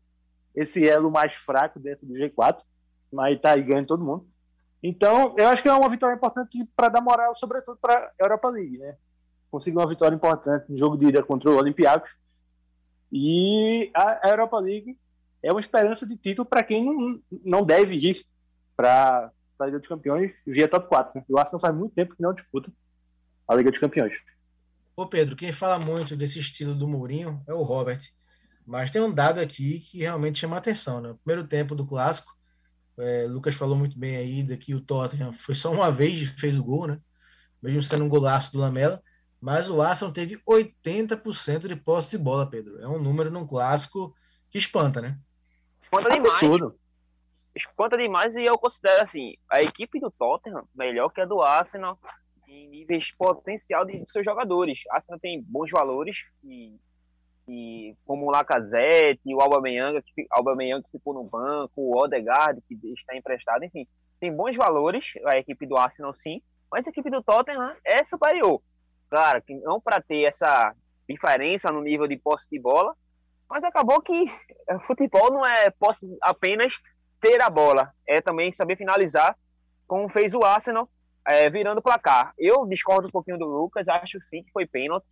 esse elo mais fraco dentro do G4, mas tá aí ganhando todo mundo. Então, eu acho que é uma vitória importante para dar moral, sobretudo para a Europa League, né? Conseguir uma vitória importante no jogo de ida contra o Olympiacos. E a Europa League é uma esperança de título para quem não, não deve ir para a Liga dos Campeões via top 4. Né? O Arsenal faz muito tempo que não disputa a Liga dos Campeões. Ô Pedro, quem fala muito desse estilo do Mourinho é o Robert. Mas tem um dado aqui que realmente chama a atenção. Né? primeiro tempo do clássico, é, Lucas falou muito bem aí que o Tottenham foi só uma vez que fez o gol, né? mesmo sendo um golaço do Lamela. Mas o Arsenal teve 80% de posse de bola, Pedro. É um número num clássico que espanta, né? Espanta demais. Absurdo. Espanta demais e eu considero assim, a equipe do Tottenham melhor que a do Arsenal em níveis potencial de seus jogadores. A Arsenal tem bons valores e, e como o Lacazette, o Aubameyang que, Aubameyang que ficou no banco, o Odegaard que está emprestado, enfim, tem bons valores a equipe do Arsenal sim, mas a equipe do Tottenham é superior. Claro, que não para ter essa diferença no nível de posse de bola, mas acabou que (laughs) futebol não é posse apenas ter a bola, é também saber finalizar, como fez o Arsenal, é, virando o placar. Eu discordo um pouquinho do Lucas, acho sim que foi pênalti,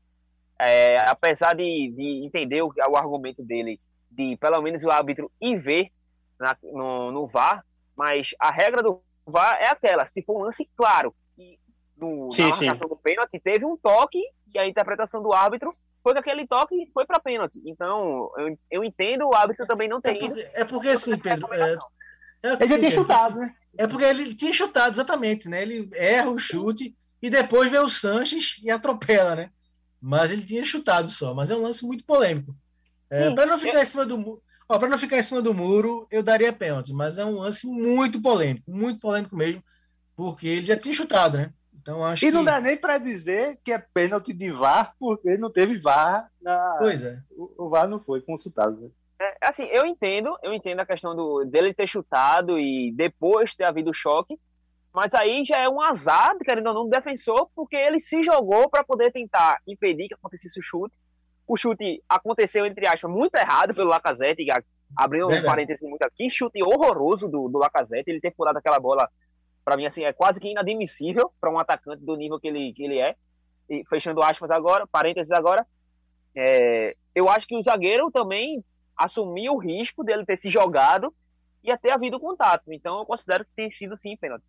é, apesar de, de entender o, o, argumento dele, de pelo menos o árbitro ir ver na, no, no VAR, mas a regra do VAR é aquela, se for um lance claro, e no, sim, na marcação sim. do pênalti teve um toque e a interpretação do árbitro foi que aquele toque foi para pênalti. Então, eu, eu entendo o árbitro também não ter é porque, É porque assim, Pedro. É, é ele já tinha chutado, né? É porque ele tinha chutado, exatamente, né? Ele erra o chute e depois vê o Sanches e atropela, né? Mas ele tinha chutado só, mas é um lance muito polêmico. É, para não ficar em cima do muro. Para não ficar em cima do muro, eu daria pênalti, mas é um lance muito polêmico, muito polêmico mesmo, porque ele já tinha chutado, né? Então acho E que não dá nem para dizer que é pênalti de VAR, porque não teve VAR. Na... Pois é. O, o VAR não foi consultado. Né? É, assim, eu entendo, eu entendo a questão do, dele ter chutado e depois ter havido o choque, mas aí já é um azar, querendo ou não, do defensor, porque ele se jogou para poder tentar impedir que acontecesse o chute. O chute aconteceu, entre aspas, muito errado pelo Lacazette, abrindo um parênteses muito aqui, chute horroroso do, do Lacazette, ele ter furado aquela bola, para mim, assim, é quase que inadmissível para um atacante do nível que ele, que ele é. E fechando aspas agora, parênteses agora, é, eu acho que o zagueiro também assumiu o risco dele ter se jogado e até havido contato. Então eu considero que tem sido sim pênalti.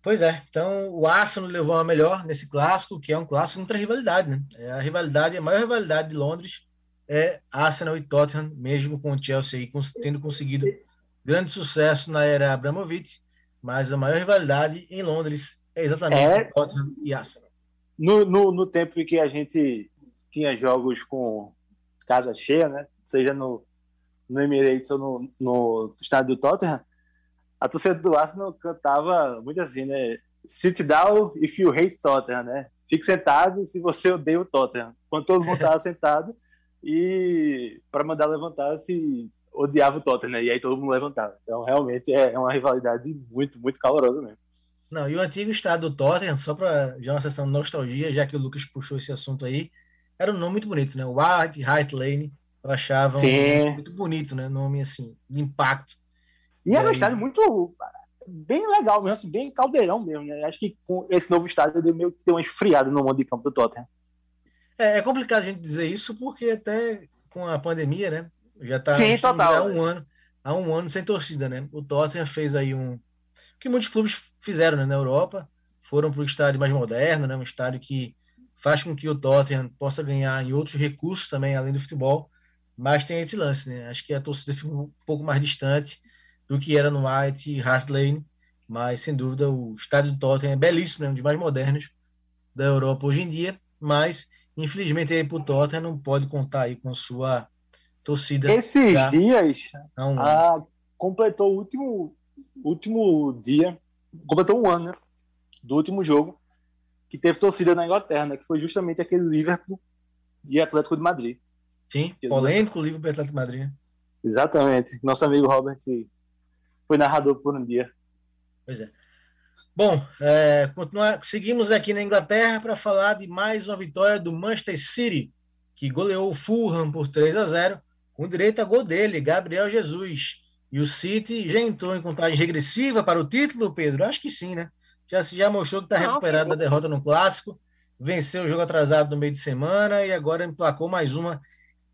Pois é, então o Arsenal levou a melhor nesse clássico, que é um clássico contra a rivalidade, né? É a rivalidade, a maior rivalidade de Londres é Arsenal e Tottenham, mesmo com o Chelsea aí tendo conseguido grande sucesso na era Abramovich, mas a maior rivalidade em Londres é exatamente É. Tottenham e Arsenal. No, no, no tempo em que a gente tinha jogos com casa cheia, né? Seja no, no Emirates ou no, no estádio do Tottenham, a torcida do Arsenal cantava muito assim, né? Sit down if you hate Tottenham, né? Fique sentado se você odeia o Tottenham. Quando todo mundo estava (laughs) sentado e para mandar levantar se odiava o Tottenham, né? E aí todo mundo levantava. Então, realmente é uma rivalidade muito, muito calorosa mesmo. Não, e o antigo estádio do Tottenham, só para já uma sessão de nostalgia, já que o Lucas puxou esse assunto aí, era um nome muito bonito, né? White Hart Lane, eu achava um muito bonito, né? Nome assim, de impacto. E era E um aí? estádio muito bem legal mesmo, assim, bem caldeirão mesmo, né? Acho que com esse novo estádio deu meio que deu uma esfriada no mundo de campo do Tottenham. É, é complicado a gente dizer isso, porque até com a pandemia, né? Já tá Sim, que total. há um ano, há um ano sem torcida, né? O Tottenham fez aí um o que muitos clubes fizeram, né, na Europa, foram para o estádio mais moderno, né? Um estádio que faz com que o Tottenham possa ganhar em outros recursos também, além do futebol, mas tem esse lance, né? Acho que a torcida fica um pouco mais distante do que era no White e Hart Lane, mas sem dúvida o estádio do Tottenham é belíssimo, né? um dos mais modernos da Europa hoje em dia, mas infelizmente aí pro Tottenham não pode contar aí com sua torcida Esses dias ah, completou o último, último dia, completou um ano né, do último jogo que teve torcida na Inglaterra, né, que foi justamente aquele Liverpool e Atlético de Madrid. Sim, polêmico livro para Atlético de Madrid. Exatamente. Nosso amigo Robert foi narrador por um dia. Pois é. Bom, é, continuar, seguimos aqui na Inglaterra para falar de mais uma vitória do Manchester City, que goleou o Fulham por 3 a 0, com direito a gol dele, Gabriel Jesus. E o City já entrou em contagem regressiva para o título, Pedro? Acho que sim, né? Já, já mostrou que está recuperado da derrota no Clássico, venceu o jogo atrasado no meio de semana e agora emplacou mais uma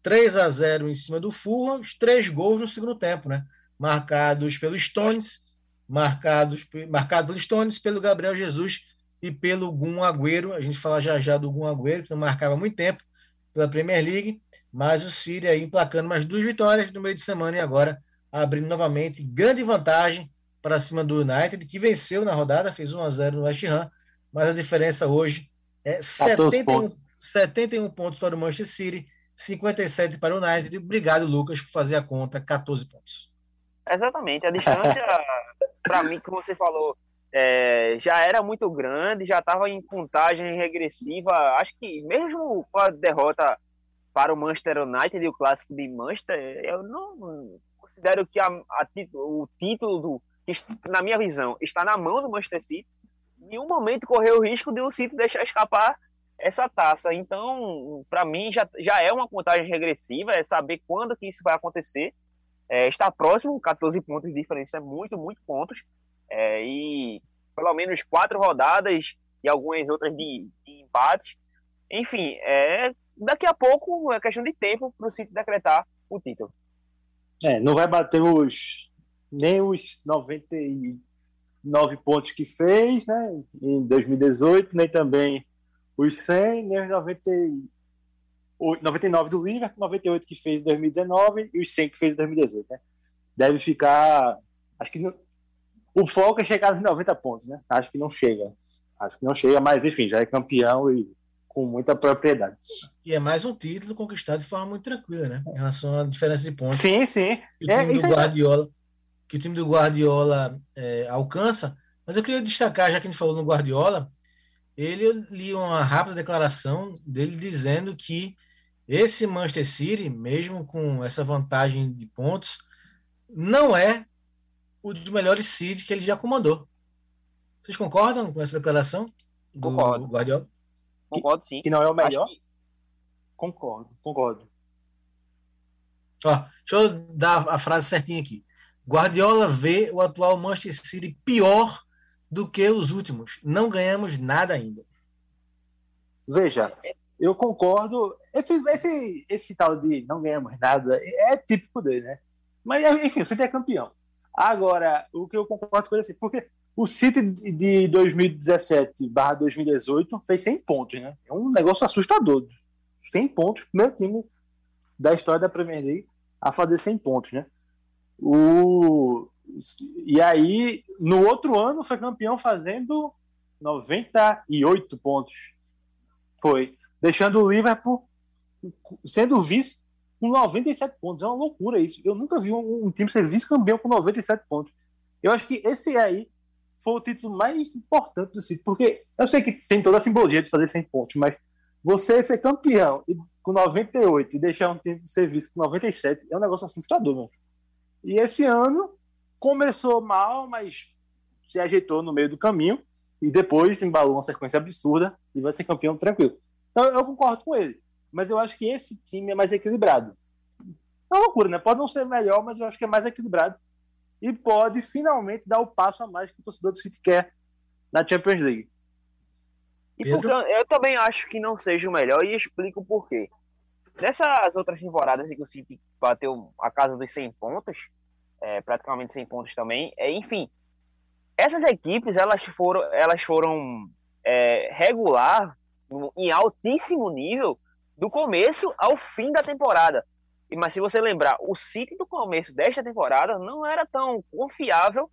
3 a 0 em cima do Fulham, os três gols no segundo tempo, né? Marcados pelo Stones, marcados marcado pelo Stones, pelo Gabriel Jesus e pelo Gun Agüero. A gente fala já já do Gun Agüero, que não marcava há muito tempo pela Premier League, mas o City aí emplacando mais duas vitórias no meio de semana e agora abrindo novamente grande vantagem para cima do United, que venceu na rodada, fez 1 a 0 no West Ham, mas a diferença hoje é 14 71, pontos. 71 pontos para o Manchester City, 57 para o United. Obrigado, Lucas, por fazer a conta, 14 pontos. Exatamente. A distância, (laughs) para mim, como você falou, é, já era muito grande, já estava em contagem regressiva. Acho que mesmo com a derrota para o Manchester United e o clássico de Manchester, eu não considero que a, a o título do, que, na minha visão, está na mão do Manchester City. Em nenhum momento correu o risco de o City deixar escapar essa taça. Então, para mim, já, já é uma contagem regressiva, é saber quando que isso vai acontecer. É, está próximo, 14 pontos de diferença, é muito, muito pontos. É, e pelo menos quatro rodadas e algumas outras de, de empate. Enfim, é, daqui a pouco é questão de tempo para o City decretar o título. É, não vai bater os nem os 99 pontos que fez, né, em 2018, nem também os 100, nem os 90, o 99 do Liverpool, 98 que fez em 2019 e os 100 que fez em 2018, né? Deve ficar, acho que não- o foco é chegar nos 90 pontos, né? Acho que não chega. Acho que não chega, mas enfim, já é campeão e com muita propriedade. E é mais um título conquistado de forma muito tranquila, né? Em relação à diferença de pontos. Sim, sim. que o É, do. Guardiola, que o time do Guardiola é, alcança Mas eu queria destacar, já que a gente falou no Guardiola, ele li uma rápida declaração dele dizendo que esse Manchester City, mesmo com essa vantagem de pontos, não é o dos melhores City que ele já comandou. Vocês concordam com essa declaração do Concordo. Guardiola? Concordo sim. Que não é o melhor? Que- Concordo, concordo. Ó, deixa eu dar a frase certinha aqui. Guardiola vê o atual Manchester City pior do que os últimos. Não ganhamos nada ainda. Veja, eu concordo. Esse, esse, esse tal de não ganhamos nada é típico dele, né? Mas, enfim, o City é campeão. Agora, o que eu concordo com ele é assim, porque o City de de 2017 barra 2018 fez 100 pontos, né? É um negócio assustador. 100 pontos, primeiro time da história da Premier League a fazer 100 pontos, né? O... E aí, no outro ano, foi campeão fazendo 98 pontos. Foi. Deixando o Liverpool sendo vice com 97 pontos. É uma loucura isso. Eu nunca vi um, um time ser vice-campeão com 97 pontos. Eu acho que esse aí foi o título mais importante do City, porque eu sei que tem toda a simbologia de fazer 100 pontos, mas você ser campeão com 98 e deixar um time ser vice com 97 é um negócio assustador, mano. E esse ano começou mal, mas se ajeitou no meio do caminho e depois embalou uma sequência absurda e vai ser campeão tranquilo. Então eu concordo com ele, mas eu acho que esse time é mais equilibrado. É uma loucura, né? Pode não ser melhor, mas eu acho que é mais equilibrado e pode finalmente dar o passo a mais que o torcedor do City quer na Champions League. E porque eu, eu também acho que não seja o melhor e explico o porquê. Nessas outras temporadas em que o City bateu a casa dos 100 pontos, é, praticamente 100 pontos também, é, enfim, essas equipes elas foram, elas foram é, regular em altíssimo nível do começo ao fim da temporada. Mas se você lembrar, o City do começo desta temporada não era tão confiável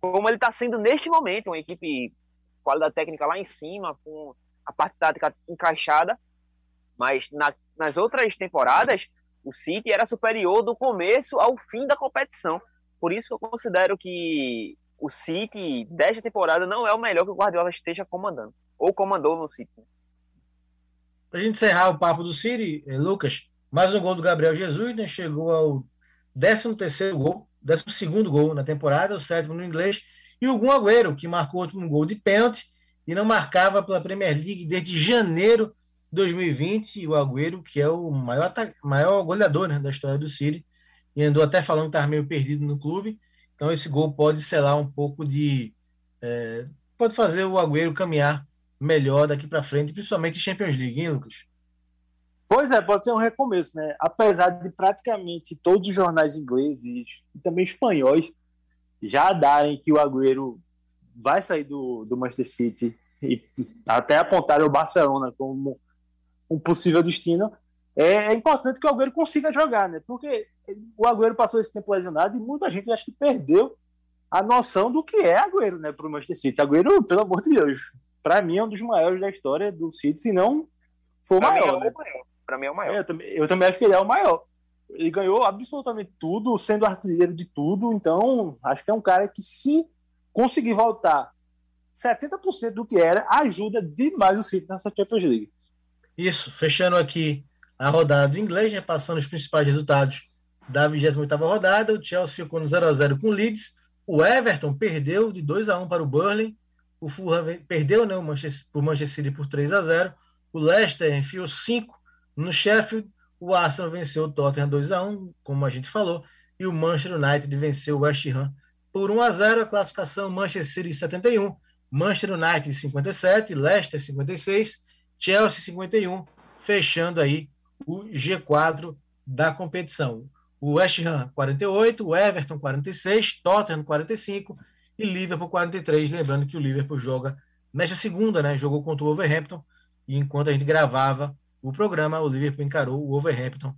como ele está sendo neste momento, uma equipe qualidade técnica lá em cima, com a parte tática encaixada, mas na- nas outras temporadas o City era superior do começo ao fim da competição. Por isso que eu considero que o City desta temporada não é o melhor que o Guardiola esteja comandando, ou comandou no City. Para a gente encerrar o papo do City, eh, Lucas, mais um gol do Gabriel Jesus, né? Chegou ao 13º gol, 12º gol na temporada, o sétimo no inglês, e o Gun Agüero, que marcou o último gol de pênalti e não marcava pela Premier League desde janeiro 2020, e o Agüero, que é o maior, maior goleador né, da história do City, e andou até falando que estava meio perdido no clube, então esse gol pode selar um pouco de... eh, pode fazer o Agüero caminhar melhor daqui para frente, principalmente Champions League, hein, Lucas? Pois é, pode ser um recomeço, né? Apesar de praticamente todos os jornais ingleses e também espanhóis já darem que o Agüero vai sair do, do Manchester City e até apontarem o Barcelona como um possível destino, é, é importante que o Agüero consiga jogar, né? Porque o Agüero passou esse tempo lesionado e muita gente acho que perdeu a noção do que é Agüero, né, para o Manchester City. Agüero, pelo amor de Deus, para mim é um dos maiores da história do City, se não for o Pra mim maior, é né? maior. Pra mim é o maior. É, eu, também, eu também acho que ele é o maior. Ele ganhou absolutamente tudo, sendo artilheiro de tudo. Então, acho que é um cara que, se conseguir voltar 70% do que era, ajuda demais o City nessa Champions League. Isso, fechando aqui a rodada do inglês, repassando os principais resultados da 28ª rodada, o Chelsea ficou no 0 a 0 com o Leeds, o Everton perdeu de 2 a 1 para o Burnley, o Fulham perdeu né, o Manchester, o Manchester City por 3 a 0 o Leicester enfiou 5 no Sheffield, o Arsenal venceu o Tottenham 2 a 1 como a gente falou, e o Manchester United venceu o West Ham por 1 a 0 a classificação Manchester City 71, Manchester United 57, Leicester 56, Chelsea 51, fechando aí o G4 da competição. O West Ham 48, o Everton 46, Tottenham 45 e Liverpool 43. Lembrando que o Liverpool joga nesta segunda, né? Jogou contra o Wolverhampton e enquanto a gente gravava o programa, o Liverpool encarou o Wolverhampton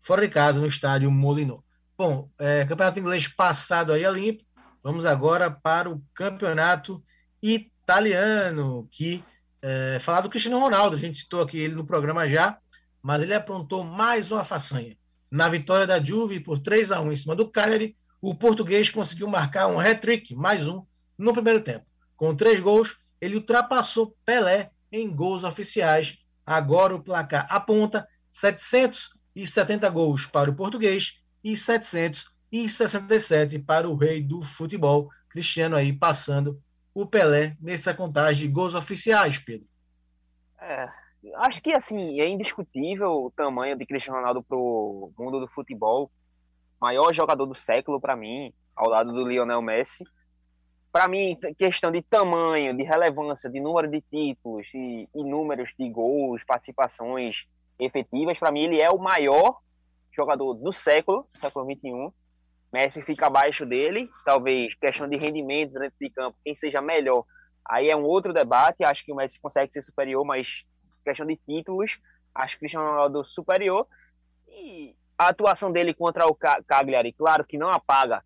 fora de casa no estádio Molineux. Bom, é, campeonato inglês passado aí a limpo. Vamos agora para o campeonato italiano, que é, falar do Cristiano Ronaldo, a gente citou aqui ele no programa já, mas ele aprontou mais uma façanha. Na vitória da Juve por 3 a 1 em cima do Cagliari, o português conseguiu marcar um hat-trick, mais um, no primeiro tempo. Com três gols, ele ultrapassou Pelé em gols oficiais. Agora o placar aponta 770 gols para o português e 767 para o rei do futebol, Cristiano aí passando o Pelé nessa contagem de gols oficiais, Pedro. É, acho que assim é indiscutível o tamanho de Cristiano Ronaldo pro mundo do futebol. Maior jogador do século para mim, ao lado do Lionel Messi. Para mim, questão de tamanho, de relevância, de número de títulos e, e números de gols, participações efetivas, para mim ele é o maior jogador do século, século 21. Messi fica abaixo dele, talvez questão de rendimento dentro de campo, quem seja melhor. Aí é um outro debate, acho que o Messi consegue ser superior, mas questão de títulos, acho que o Cristiano Ronaldo superior. E a atuação dele contra o Cagliari, claro que não apaga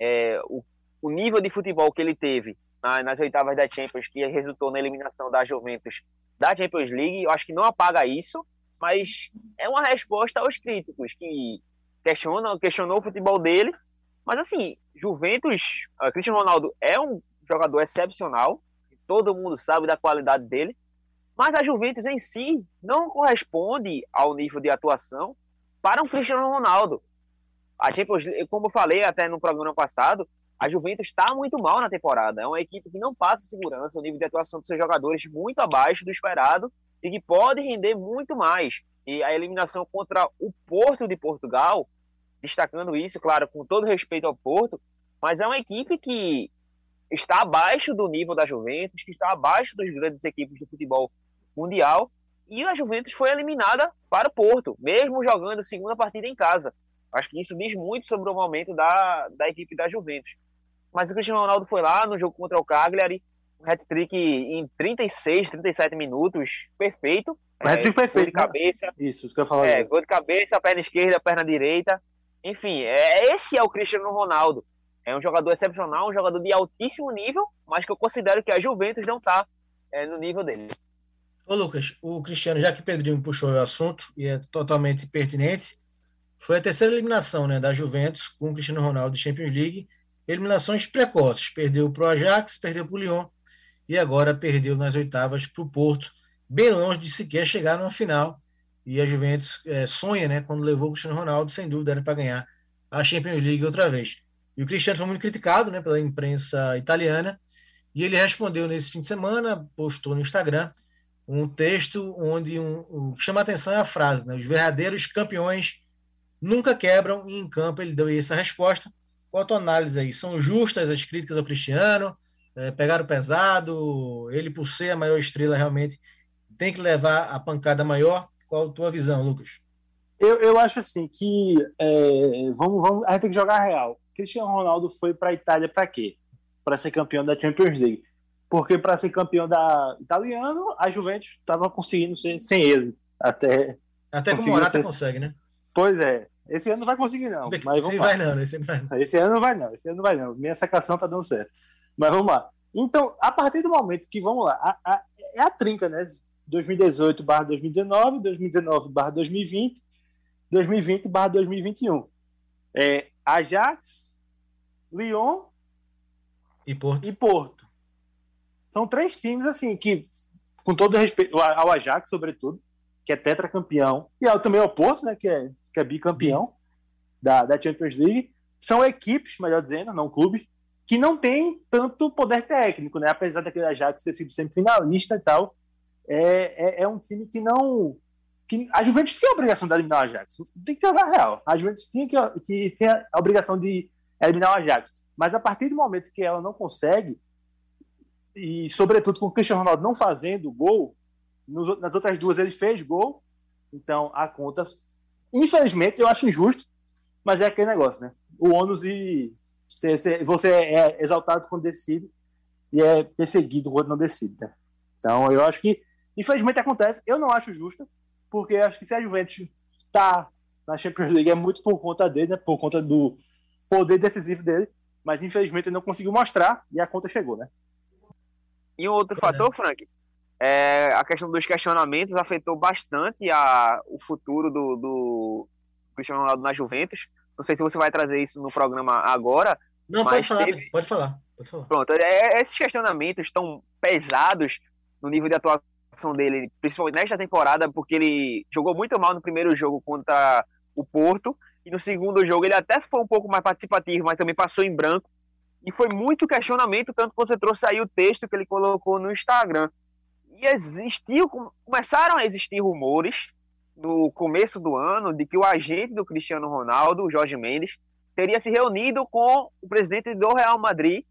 é, o, o, nível de futebol que ele teve na, nas oitavas da Champions, que resultou na eliminação da Juventus da Champions League, eu acho que não apaga isso, mas é uma resposta aos críticos que questionam, questionou o futebol dele. Mas assim, Juventus, uh, Cristiano Ronaldo é um jogador excepcional, todo mundo sabe da qualidade dele, mas a Juventus em si não corresponde ao nível de atuação para um Cristiano Ronaldo. A Champions, como eu falei até no programa passado, a Juventus está muito mal na temporada. É uma equipe que não passa segurança, o nível de atuação dos seus jogadores muito abaixo do esperado e que pode render muito mais. E a eliminação contra o Porto de Portugal, destacando isso, claro, com todo respeito ao Porto, mas é uma equipe que está abaixo do nível da Juventus, que está abaixo das grandes equipes do futebol mundial, e a Juventus foi eliminada para o Porto, mesmo jogando a segunda partida em casa. Acho que isso diz muito sobre o momento da, da equipe da Juventus. Mas o Cristiano Ronaldo foi lá no jogo contra o Cagliari, um hat-trick em 36, 37 minutos, perfeito. Um hat-trick é, perfeito. Gol de né? cabeça. Né? Isso, isso que eu ia falar. É, gol de cabeça, perna esquerda, perna direita. Enfim, é, esse é o Cristiano Ronaldo. É um jogador excepcional, um jogador de altíssimo nível, mas que eu considero que a Juventus não está é, no nível dele. Ô Lucas, o Cristiano, já que o Pedrinho puxou o assunto, e é totalmente pertinente, foi a terceira eliminação né, da Juventus com o Cristiano Ronaldo de Champions League. Eliminações precoces. Perdeu para o Ajax, perdeu para o Lyon e agora perdeu nas oitavas para o Porto, bem longe de sequer chegar numa final. E a Juventus é, sonha, né, quando levou o Cristiano Ronaldo, sem dúvida era para ganhar a Champions League outra vez. E o Cristiano foi muito criticado né, pela imprensa italiana, e ele respondeu nesse fim de semana, postou no Instagram, um texto onde um, que chama a atenção é a frase, né, os verdadeiros campeões nunca quebram, e em campo ele deu essa resposta. Qual a tua análise aí? São justas as críticas ao Cristiano? é, pegaram pesado, ele por ser a maior estrela realmente tem que levar a pancada maior. Qual a tua visão, Lucas? Eu, eu acho assim que é, vamos, vamos, a gente tem que jogar real. Cristiano Ronaldo foi para a Itália para quê? Para ser campeão da Champions League. Porque para ser campeão da italiano, a Juventus estava conseguindo ser sem ele. Até até como o Morata ser... consegue, né? Pois é. Esse ano não vai conseguir não. Mas esse vai não, esse ano vai não. Esse ano não vai não. Esse ano não vai não. Minha sacação tá dando certo. Mas vamos lá. Então, a partir do momento que, vamos lá, a, a, é a trinca, né? 2018 barra 2019, 2019 barra 2020, 2020 barra 2021. É, Ajax, Lyon e Porto. e Porto. São três times, assim, que, com todo respeito ao Ajax, sobretudo, que é tetracampeão, e ao, também ao Porto, né, que é, que é bicampeão da, da Champions League, são equipes, melhor dizendo, não clubes, que não tem tanto poder técnico, né? Apesar daquele Ajax ter sido sempre finalista e tal, é, é, é um time que não. Que, a Juventus tinha a obrigação de eliminar o Ajax. Tem que jogar real. A Juventus tinha que, que tem a obrigação de eliminar o Ajax. Mas a partir do momento que ela não consegue, e sobretudo com o Cristiano Ronaldo não fazendo gol, nos, nas outras duas ele fez gol, então a conta. Infelizmente, eu acho injusto, mas é aquele negócio, né? O ônus e você é exaltado quando decide e é perseguido quando não decide. Né? Então, eu acho que, infelizmente, acontece. Eu não acho justo, porque acho que se a Juventus está na Champions League é muito por conta dele, né? por conta do poder decisivo dele, mas infelizmente ele não conseguiu mostrar e a conta chegou, né? E um outro pois fator, é. Frank, é a questão dos questionamentos afetou bastante a, o futuro do, do Cristiano Ronaldo na Juventus. Não sei se você vai trazer isso no programa agora. Não, pode falar, teve... pode falar. Pronto, é, esses questionamentos tão pesados no nível de atuação dele, principalmente nesta temporada, porque ele jogou muito mal no primeiro jogo contra o Porto, e no segundo jogo ele até foi um pouco mais participativo, mas também passou em branco. E foi muito questionamento, tanto que você trouxe aí o texto que ele colocou no Instagram. E existiu, começaram a existir rumores no começo do ano de que o agente do Cristiano Ronaldo, Jorge Mendes, teria se reunido com o presidente do Real Madrid,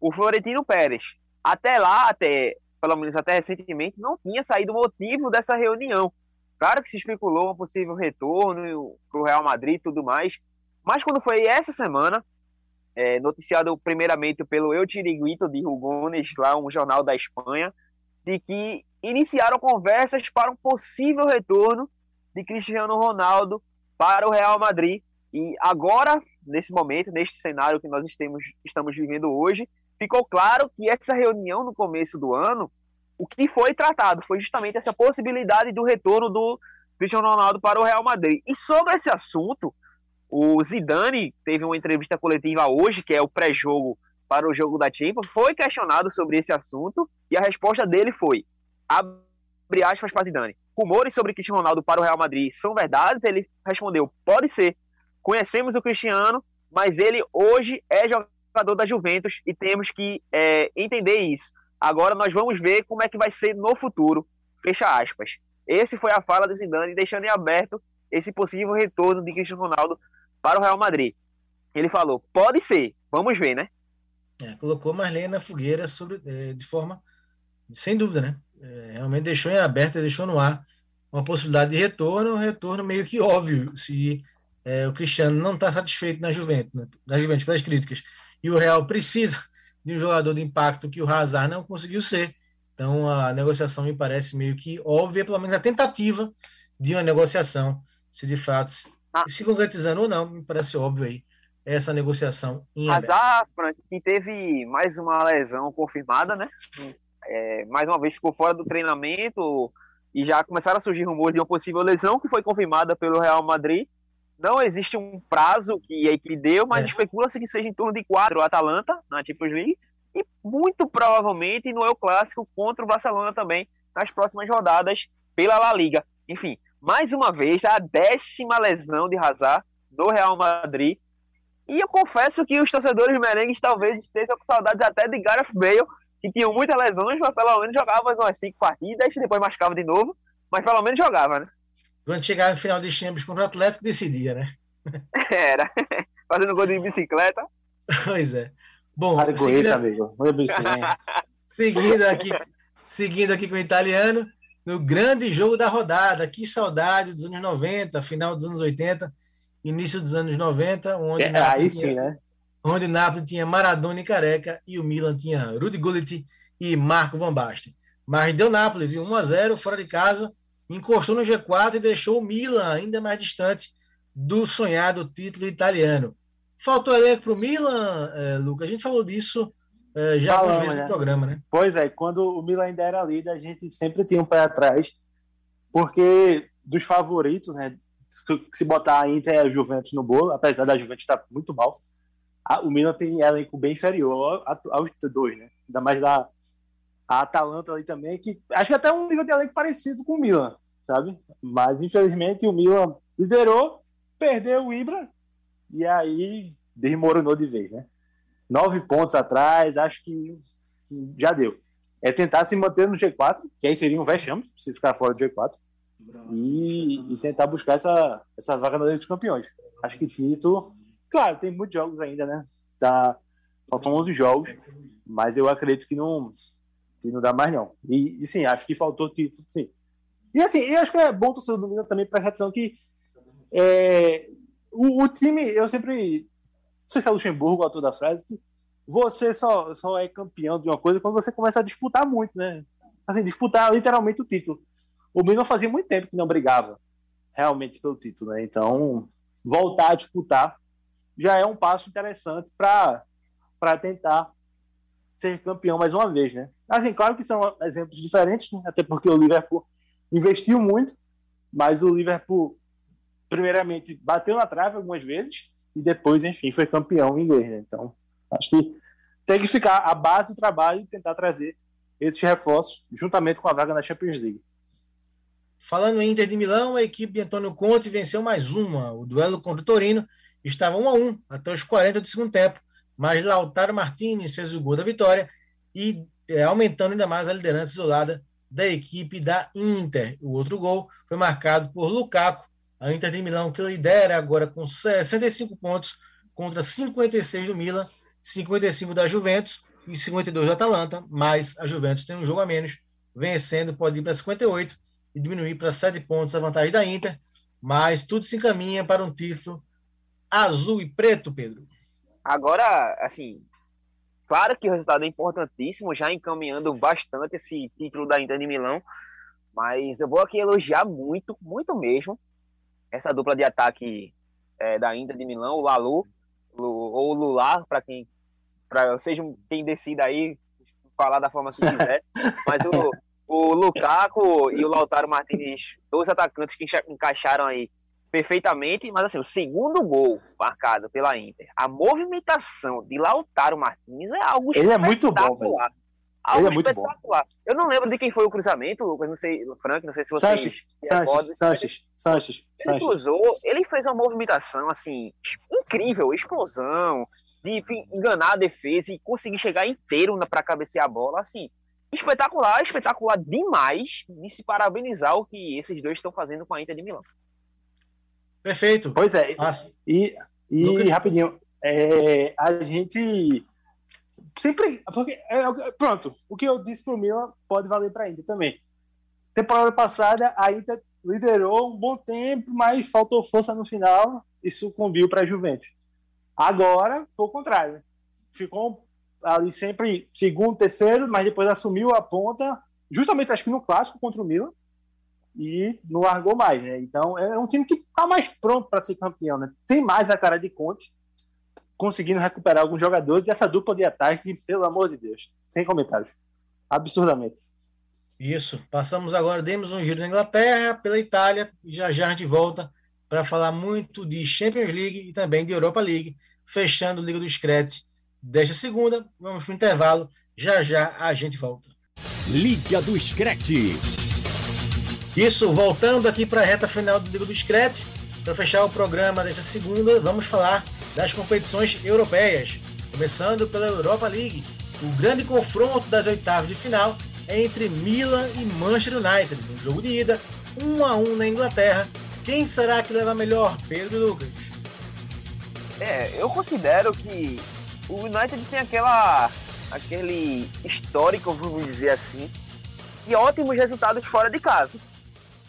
o Florentino Pérez. Até lá, até pelo menos até recentemente, não tinha saído o motivo dessa reunião. Claro que se especulou um possível retorno para o Real Madrid e tudo mais, mas quando foi essa semana, é, noticiado primeiramente pelo Eu Tiriguito de Rugones, lá um jornal da Espanha, de que iniciaram conversas para um possível retorno de Cristiano Ronaldo para o Real Madrid. E agora, nesse momento, neste cenário que nós estamos, estamos vivendo hoje, ficou claro que essa reunião no começo do ano, o que foi tratado foi justamente essa possibilidade do retorno do Cristiano Ronaldo para o Real Madrid. E sobre esse assunto, o Zidane teve uma entrevista coletiva hoje, que é o pré-jogo para o jogo da Champions, foi questionado sobre esse assunto e a resposta dele foi: abre aspas para Zidane. Rumores sobre Cristiano Ronaldo para o Real Madrid são verdades? Ele respondeu: pode ser. Conhecemos o Cristiano, mas ele hoje é jogador da Juventus e temos que é, entender isso. Agora nós vamos ver como é que vai ser no futuro. Fecha aspas. Esse foi a fala de Zidane, deixando em aberto esse possível retorno de Cristiano Ronaldo para o Real Madrid. Ele falou: pode ser, vamos ver, né? É, colocou Marlene na fogueira sobre, é, de forma, sem dúvida, né? É, realmente deixou em aberto, deixou no ar uma possibilidade de retorno, um retorno meio que óbvio, se é, o Cristiano não está satisfeito na Juventus, né? na Juventus pelas críticas, e o Real precisa de um jogador de impacto que o Hazard não conseguiu ser. Então a negociação me parece meio que óbvia, pelo menos a tentativa de uma negociação, se de fato ah. se concretizando ou não, me parece óbvio aí essa negociação em Hazard, Frank, que teve mais uma lesão confirmada, né? É, mais uma vez ficou fora do treinamento e já começaram a surgir rumores de uma possível lesão que foi confirmada pelo Real Madrid. Não existe um prazo que a equipe deu, mas é. especula-se que seja em torno de quatro o Atalanta na Champions League e muito provavelmente no El Clássico contra o Barcelona também nas próximas rodadas pela La Liga. Enfim, mais uma vez a décima lesão de Hazard no Real Madrid e eu confesso que os torcedores merengues talvez estejam com saudades até de Gareth Bale, que tinham muitas lesões, mas pelo menos jogava umas cinco partidas, depois machucava de novo, mas pelo menos jogava, né? Quando chegava no final de Champions contra o Atlético, decidia, né? (laughs) Era. (laughs) Fazendo gol de bicicleta. Pois é. Bom, seguindo... amigo. (laughs) seguindo aqui, seguindo aqui com o italiano, no grande jogo da rodada. Que saudade dos anos 90, final dos anos 80 início dos anos 90, onde, é, aí sim, né? onde o Napoli tinha Maradona e Careca e o Milan tinha Rudi Gullit e Marco Van Basten. Mas deu Napoli, viu? 1 a 0 fora de casa, encostou no G4 e deixou o Milan ainda mais distante do sonhado título italiano. Faltou elenco para o Milan, é, Lucas? A gente falou disso é, já algumas vezes né? no programa, né? Pois é, quando o Milan ainda era líder, a gente sempre tinha um pé atrás, porque dos favoritos, né, se botar a Inter e a Juventus no bolo, apesar da Juventus estar muito mal, a, o Milan tem elenco bem inferior aos dois, né? Ainda mais da a Atalanta ali também, que acho que até um nível de elenco parecido com o Milan, sabe? Mas infelizmente o Milan liderou, perdeu o Ibra e aí desmoronou de vez, né? Nove pontos atrás, acho que já deu. É tentar se manter no G4, que aí seria um vexame se ficar fora do G4 e, e, tentar buscar essa, essa vaga na Liga dos Campeões. Acho que Tito, claro, tem muitos jogos ainda, né? Tá, faltam 11 jogos, mas eu acredito que não, que não dá mais, não. E, e sim, acho que faltou Tito, sim. E assim, eu acho que é bom torcedor do Milan também para atenção que é, o, o, time, eu sempre. Não sei se é Luxemburgo, o autor da frase, que você só, só é campeão de uma coisa quando você começa a disputar muito, né? Assim, disputar literalmente o título o Milan fazia muito tempo que não brigava realmente pelo título, né? Então, voltar a disputar já é um passo interessante para tentar ser campeão mais uma vez, né? Assim, claro que são exemplos diferentes, né? até porque o Liverpool investiu muito, mas o Liverpool, primeiramente, bateu na trave algumas vezes e depois, enfim, foi campeão inglês, né? Então, acho que tem que ficar a base do trabalho e tentar trazer esses reforços juntamente com a vaga na Champions League. Falando em Inter de Milão, a equipe de Antônio Conte venceu mais uma. O duelo contra o Torino estava 1 a 1 até os 40 do segundo tempo, mas Lautaro Martinez fez o gol da vitória e é, aumentando ainda mais a liderança isolada da equipe da Inter. O outro gol foi marcado por Lukaku, a Inter de Milão que lidera agora com 65 pontos contra 56 do Milan, 55 da Juventus e 52 do Atalanta, mas a Juventus tem um jogo a menos, vencendo pode ir para 58 e diminuir para 7 pontos a vantagem da Inter, mas tudo se encaminha para um título azul e preto, Pedro. Agora, assim, claro que o resultado é importantíssimo, já encaminhando bastante esse título da Inter de Milão, mas eu vou aqui elogiar muito, muito mesmo, essa dupla de ataque é, da Inter de Milão, o Lalu, ou Lular, para quem, para seja quem decida aí falar da forma que quiser, (laughs) mas o, o Lukaku e o Lautaro Martinez, dois atacantes que encaixaram aí perfeitamente, mas assim, o segundo gol marcado pela Inter, a movimentação de Lautaro Martins é algo Ele é muito bom, velho. Algo Ele é muito espetacular. Bom. Eu não lembro de quem foi o cruzamento, Lucas, não sei, Frank, não sei se você Sanches, Sanches, Sanches, Sanches. Ele cruzou, ele fez uma movimentação assim incrível, explosão, de enganar a defesa e conseguir chegar inteiro para cabecear a bola, assim, espetacular, espetacular demais de se parabenizar o que esses dois estão fazendo com a Inter de Milão. Perfeito. Pois é. E, e Lucas... rapidinho, é, a gente sempre. Porque, é, pronto, o que eu disse pro Milan pode valer para a Inter também. Temporada passada, a Inter liderou um bom tempo, mas faltou força no final e sucumbiu para a Juventus. Agora foi o contrário. Ficou ali sempre segundo, terceiro, mas depois assumiu a ponta, justamente acho que no clássico contra o Milan e não largou mais, né? Então é um time que está mais pronto para ser campeão, né? Tem mais a cara de Conte, conseguindo recuperar alguns jogadores dessa dupla de ataque, pelo amor de Deus, sem comentários, absurdamente. Isso. Passamos agora, demos um giro na Inglaterra, pela Itália, e já já a gente volta para falar muito de Champions League e também de Europa League, fechando o Liga do Scratch desta segunda. Vamos para o intervalo, já já a gente volta. Liga do Scratch. Isso, voltando aqui para a reta final do Liga do Scratch, para fechar o programa desta segunda, vamos falar das competições europeias, começando pela Europa League. O grande confronto das oitavas de final é entre Milan e Manchester United, no jogo de ida, 1 a 1 na Inglaterra. Quem será que leva melhor, Pedro Lucas? É, eu considero que o United tem aquela aquele histórico, vamos dizer assim, e ótimos resultados fora de casa.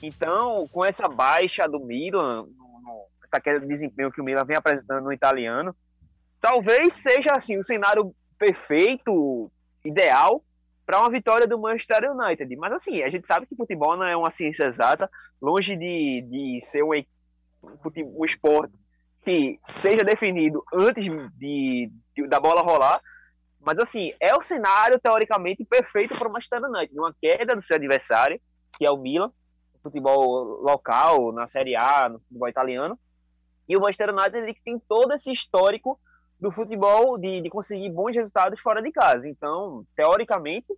Então, com essa baixa do Milan, no, no, aquele desempenho que o Milan vem apresentando no italiano, talvez seja assim o cenário perfeito, ideal para uma vitória do Manchester United. Mas assim, a gente sabe que futebol não é uma ciência exata, longe de, de ser um, um esporte que seja definido antes de, de, da bola rolar. Mas assim, é o cenário teoricamente perfeito para o Manchester United, numa queda do seu adversário, que é o Milan, futebol local, na Série A, no futebol italiano. E o Manchester United ele tem todo esse histórico do futebol de, de conseguir bons resultados fora de casa. Então, teoricamente,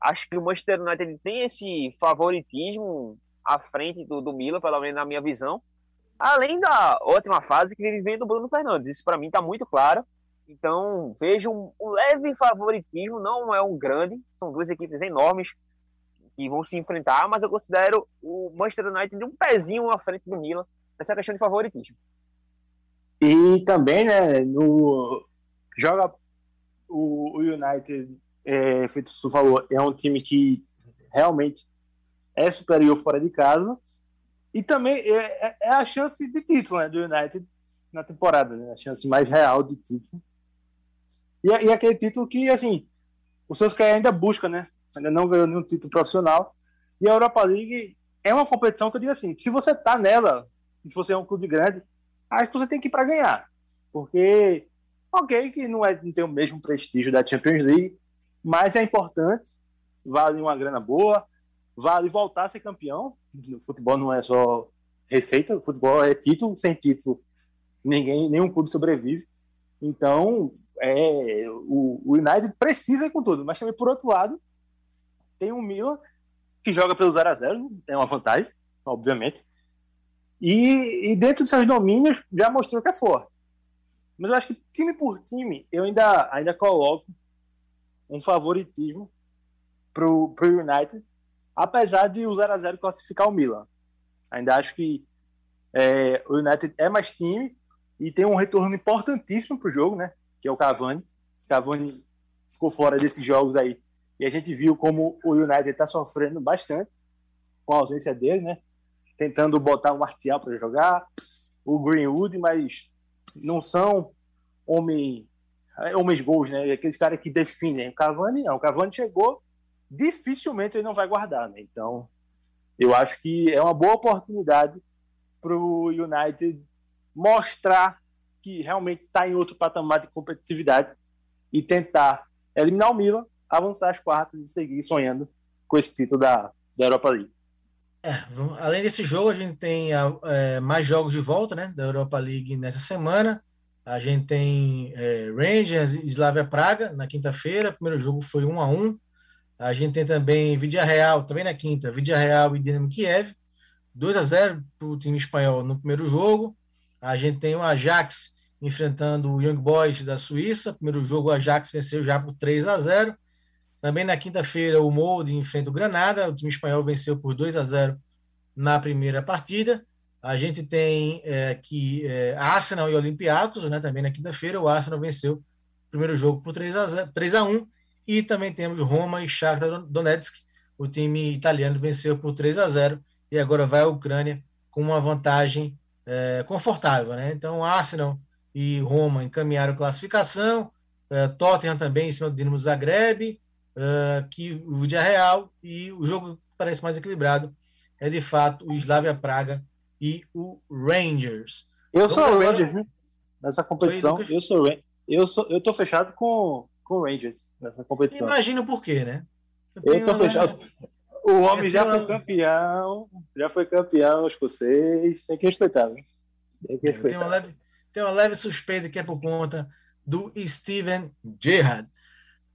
acho que o Manchester United tem esse favoritismo à frente do, do Milan, pelo menos na minha visão. Além da ótima fase que vive vivendo o Bruno Fernandes. Isso para mim está muito claro. Então, vejo um, um, leve favoritismo, não é um grande, são duas equipes enormes, que vão se enfrentar, mas eu considero o Manchester United de um pezinho à frente do Milan nessa questão de favoritismo. E também, né, no, joga o, o United, é, feito tu falou, é um time que realmente é superior fora de casa. E também é, é, é a chance de título né, do United na temporada, né, a chance mais real de título. E, e aquele título que, assim, o Solskjaer ainda busca, né? Ainda não ganhou nenhum título profissional. E a Europa League é uma competição que eu digo assim: se você tá nela, se você é um clube grande, acho que você tem que ir para ganhar. Porque, ok, que não, é, não tem o mesmo prestígio da Champions League, mas é importante, vale uma grana boa, vale voltar a ser campeão. O futebol não é só receita, o futebol é título, sem título ninguém, nenhum clube sobrevive. Então, é, o, o United precisa ir com tudo, mas também por outro lado tem o Milan que joga pelo 0 a 0 é uma vantagem, obviamente. E, e dentro de seus domínios já mostrou que é forte. Mas eu acho que time por time, eu ainda, ainda coloco um favoritismo pro, pro United, apesar de o 0 a 0 classificar o Milan. Ainda acho que é, o United é mais time e tem um retorno importantíssimo pro jogo, né? Que é o Cavani. Cavani ficou fora desses jogos aí. E a gente viu como o United está sofrendo bastante com a ausência dele, né? Tentando botar o Martial para jogar, o Greenwood, mas não são homem, homens gols, né? Aqueles caras que definem. O Cavani não. O Cavani chegou, dificilmente ele não vai guardar, né? Então, eu acho que é uma boa oportunidade para o United mostrar que realmente está em outro patamar de competitividade e tentar eliminar o Milan, avançar as quartas e seguir sonhando com esse título da, da Europa League. É, além desse jogo, a gente tem é, mais jogos de volta né, da Europa League nessa semana. A gente tem é, Rangers e Slavia Praga na quinta-feira. O primeiro jogo foi 1 a 1 A gente tem também Vidia Real, também na quinta, Vidia Real e Dinamo Kiev. 2 a 0 para o time espanhol no primeiro jogo. A gente tem o Ajax enfrentando o Young Boys da Suíça. Primeiro jogo, o Ajax venceu já por 3 a 0 também na quinta-feira, o Molde enfrenta o Granada. O time espanhol venceu por 2 a 0 na primeira partida. A gente tem é, aqui é, Arsenal e Olympiacos, né, também na quinta-feira. O Arsenal venceu o primeiro jogo por 3 a, 0, 3 a 1 E também temos Roma e Shakhtar Donetsk. O time italiano venceu por 3 a 0 e agora vai à Ucrânia com uma vantagem é, confortável. Né? Então, Arsenal e Roma encaminharam classificação. É, Tottenham também em cima do Dinamo Zagreb uh, que o vídeo é real e o jogo parece mais equilibrado é de fato o Slavia Praga e o Rangers. Eu sou o Rangers, né? Nessa competição, Oi, eu sou eu sou eu tô fechado com com o Rangers nessa competição. Imagino por quê, né? Eu, eu tô fechado. O homem já foi campeão, já foi campeão escocês, tem que respeitar, né? Tem que respeitar. Tem uma leve, tem uma leve suspeita que é por conta do Steven Gerrard.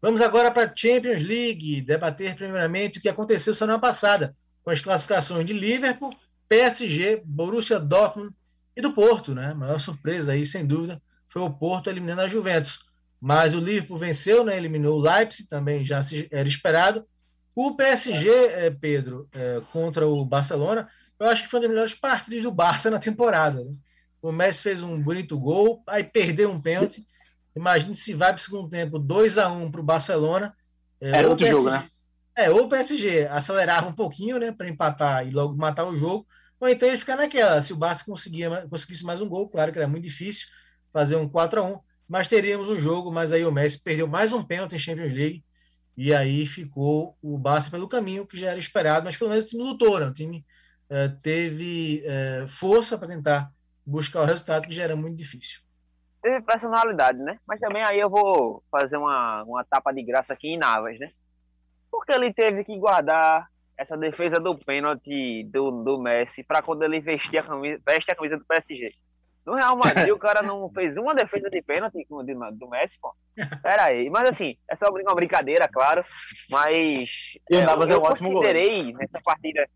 Vamos agora para a Champions League, debater primeiramente o que aconteceu semana passada, com as classificações de Liverpool, PSG, Borussia Dortmund e do Porto, né? A maior surpresa aí, sem dúvida, foi o Porto eliminando a Juventus. Mas o Liverpool venceu, né? Eliminou o Leipzig, também já era esperado. O PSG, é, Pedro, é, contra o Barcelona, eu acho que foi uma das melhores partidas do Barça na temporada. Né? O Messi fez um bonito gol, aí perdeu um pênalti Imagine se vai para o segundo tempo 2 a 1 para o Barcelona. É, Era outro PSG, jogo, né? É, ou o PSG acelerava um pouquinho, né, para empatar e logo matar o jogo, ou então ia ficar naquela. Se o Barça conseguia, conseguisse mais um gol, claro que era muito difícil fazer um 4 a 1 mas teríamos um jogo, mas aí o Messi perdeu mais um pênalti em Champions League, e aí ficou o Barça pelo caminho, que já era esperado, mas pelo menos o time lutou, né? o time uh, teve uh, força para tentar buscar o resultado, que já era muito difícil teve personalidade, né? Mas também aí eu vou fazer uma, uma tapa de graça aqui em Navas, né? Porque ele teve que guardar essa defesa do pênalti do, do Messi para quando ele vestir a camisa, veste a camisa do PSG. No Real Madrid, (laughs) o cara não fez uma defesa de pênalti do Messi, pô. Pera aí. Mas assim, é só uma brincadeira, claro. Mas e é, eu, eu considerei nessa partida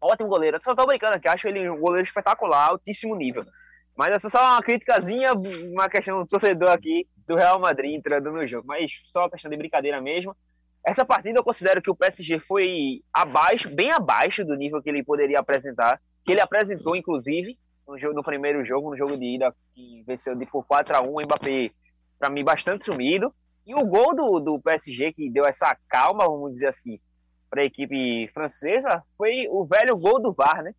ótimo goleiro. Eu só tô brincando aqui, acho ele um goleiro espetacular, altíssimo nível. Mas essa é só uma criticazinha, uma questão do torcedor aqui do Real Madrid entrando no jogo. Mas só uma questão de brincadeira mesmo. Essa partida eu considero que o PSG foi abaixo, bem abaixo do nível que ele poderia apresentar. Que ele apresentou, inclusive, no, jogo, no primeiro jogo, no jogo de ida, que venceu de por 4 a 1 o Mbappé, para mim, bastante sumido. E o gol do, do PSG, que deu essa calma, vamos dizer assim, para a equipe francesa, foi o velho gol do VAR, né?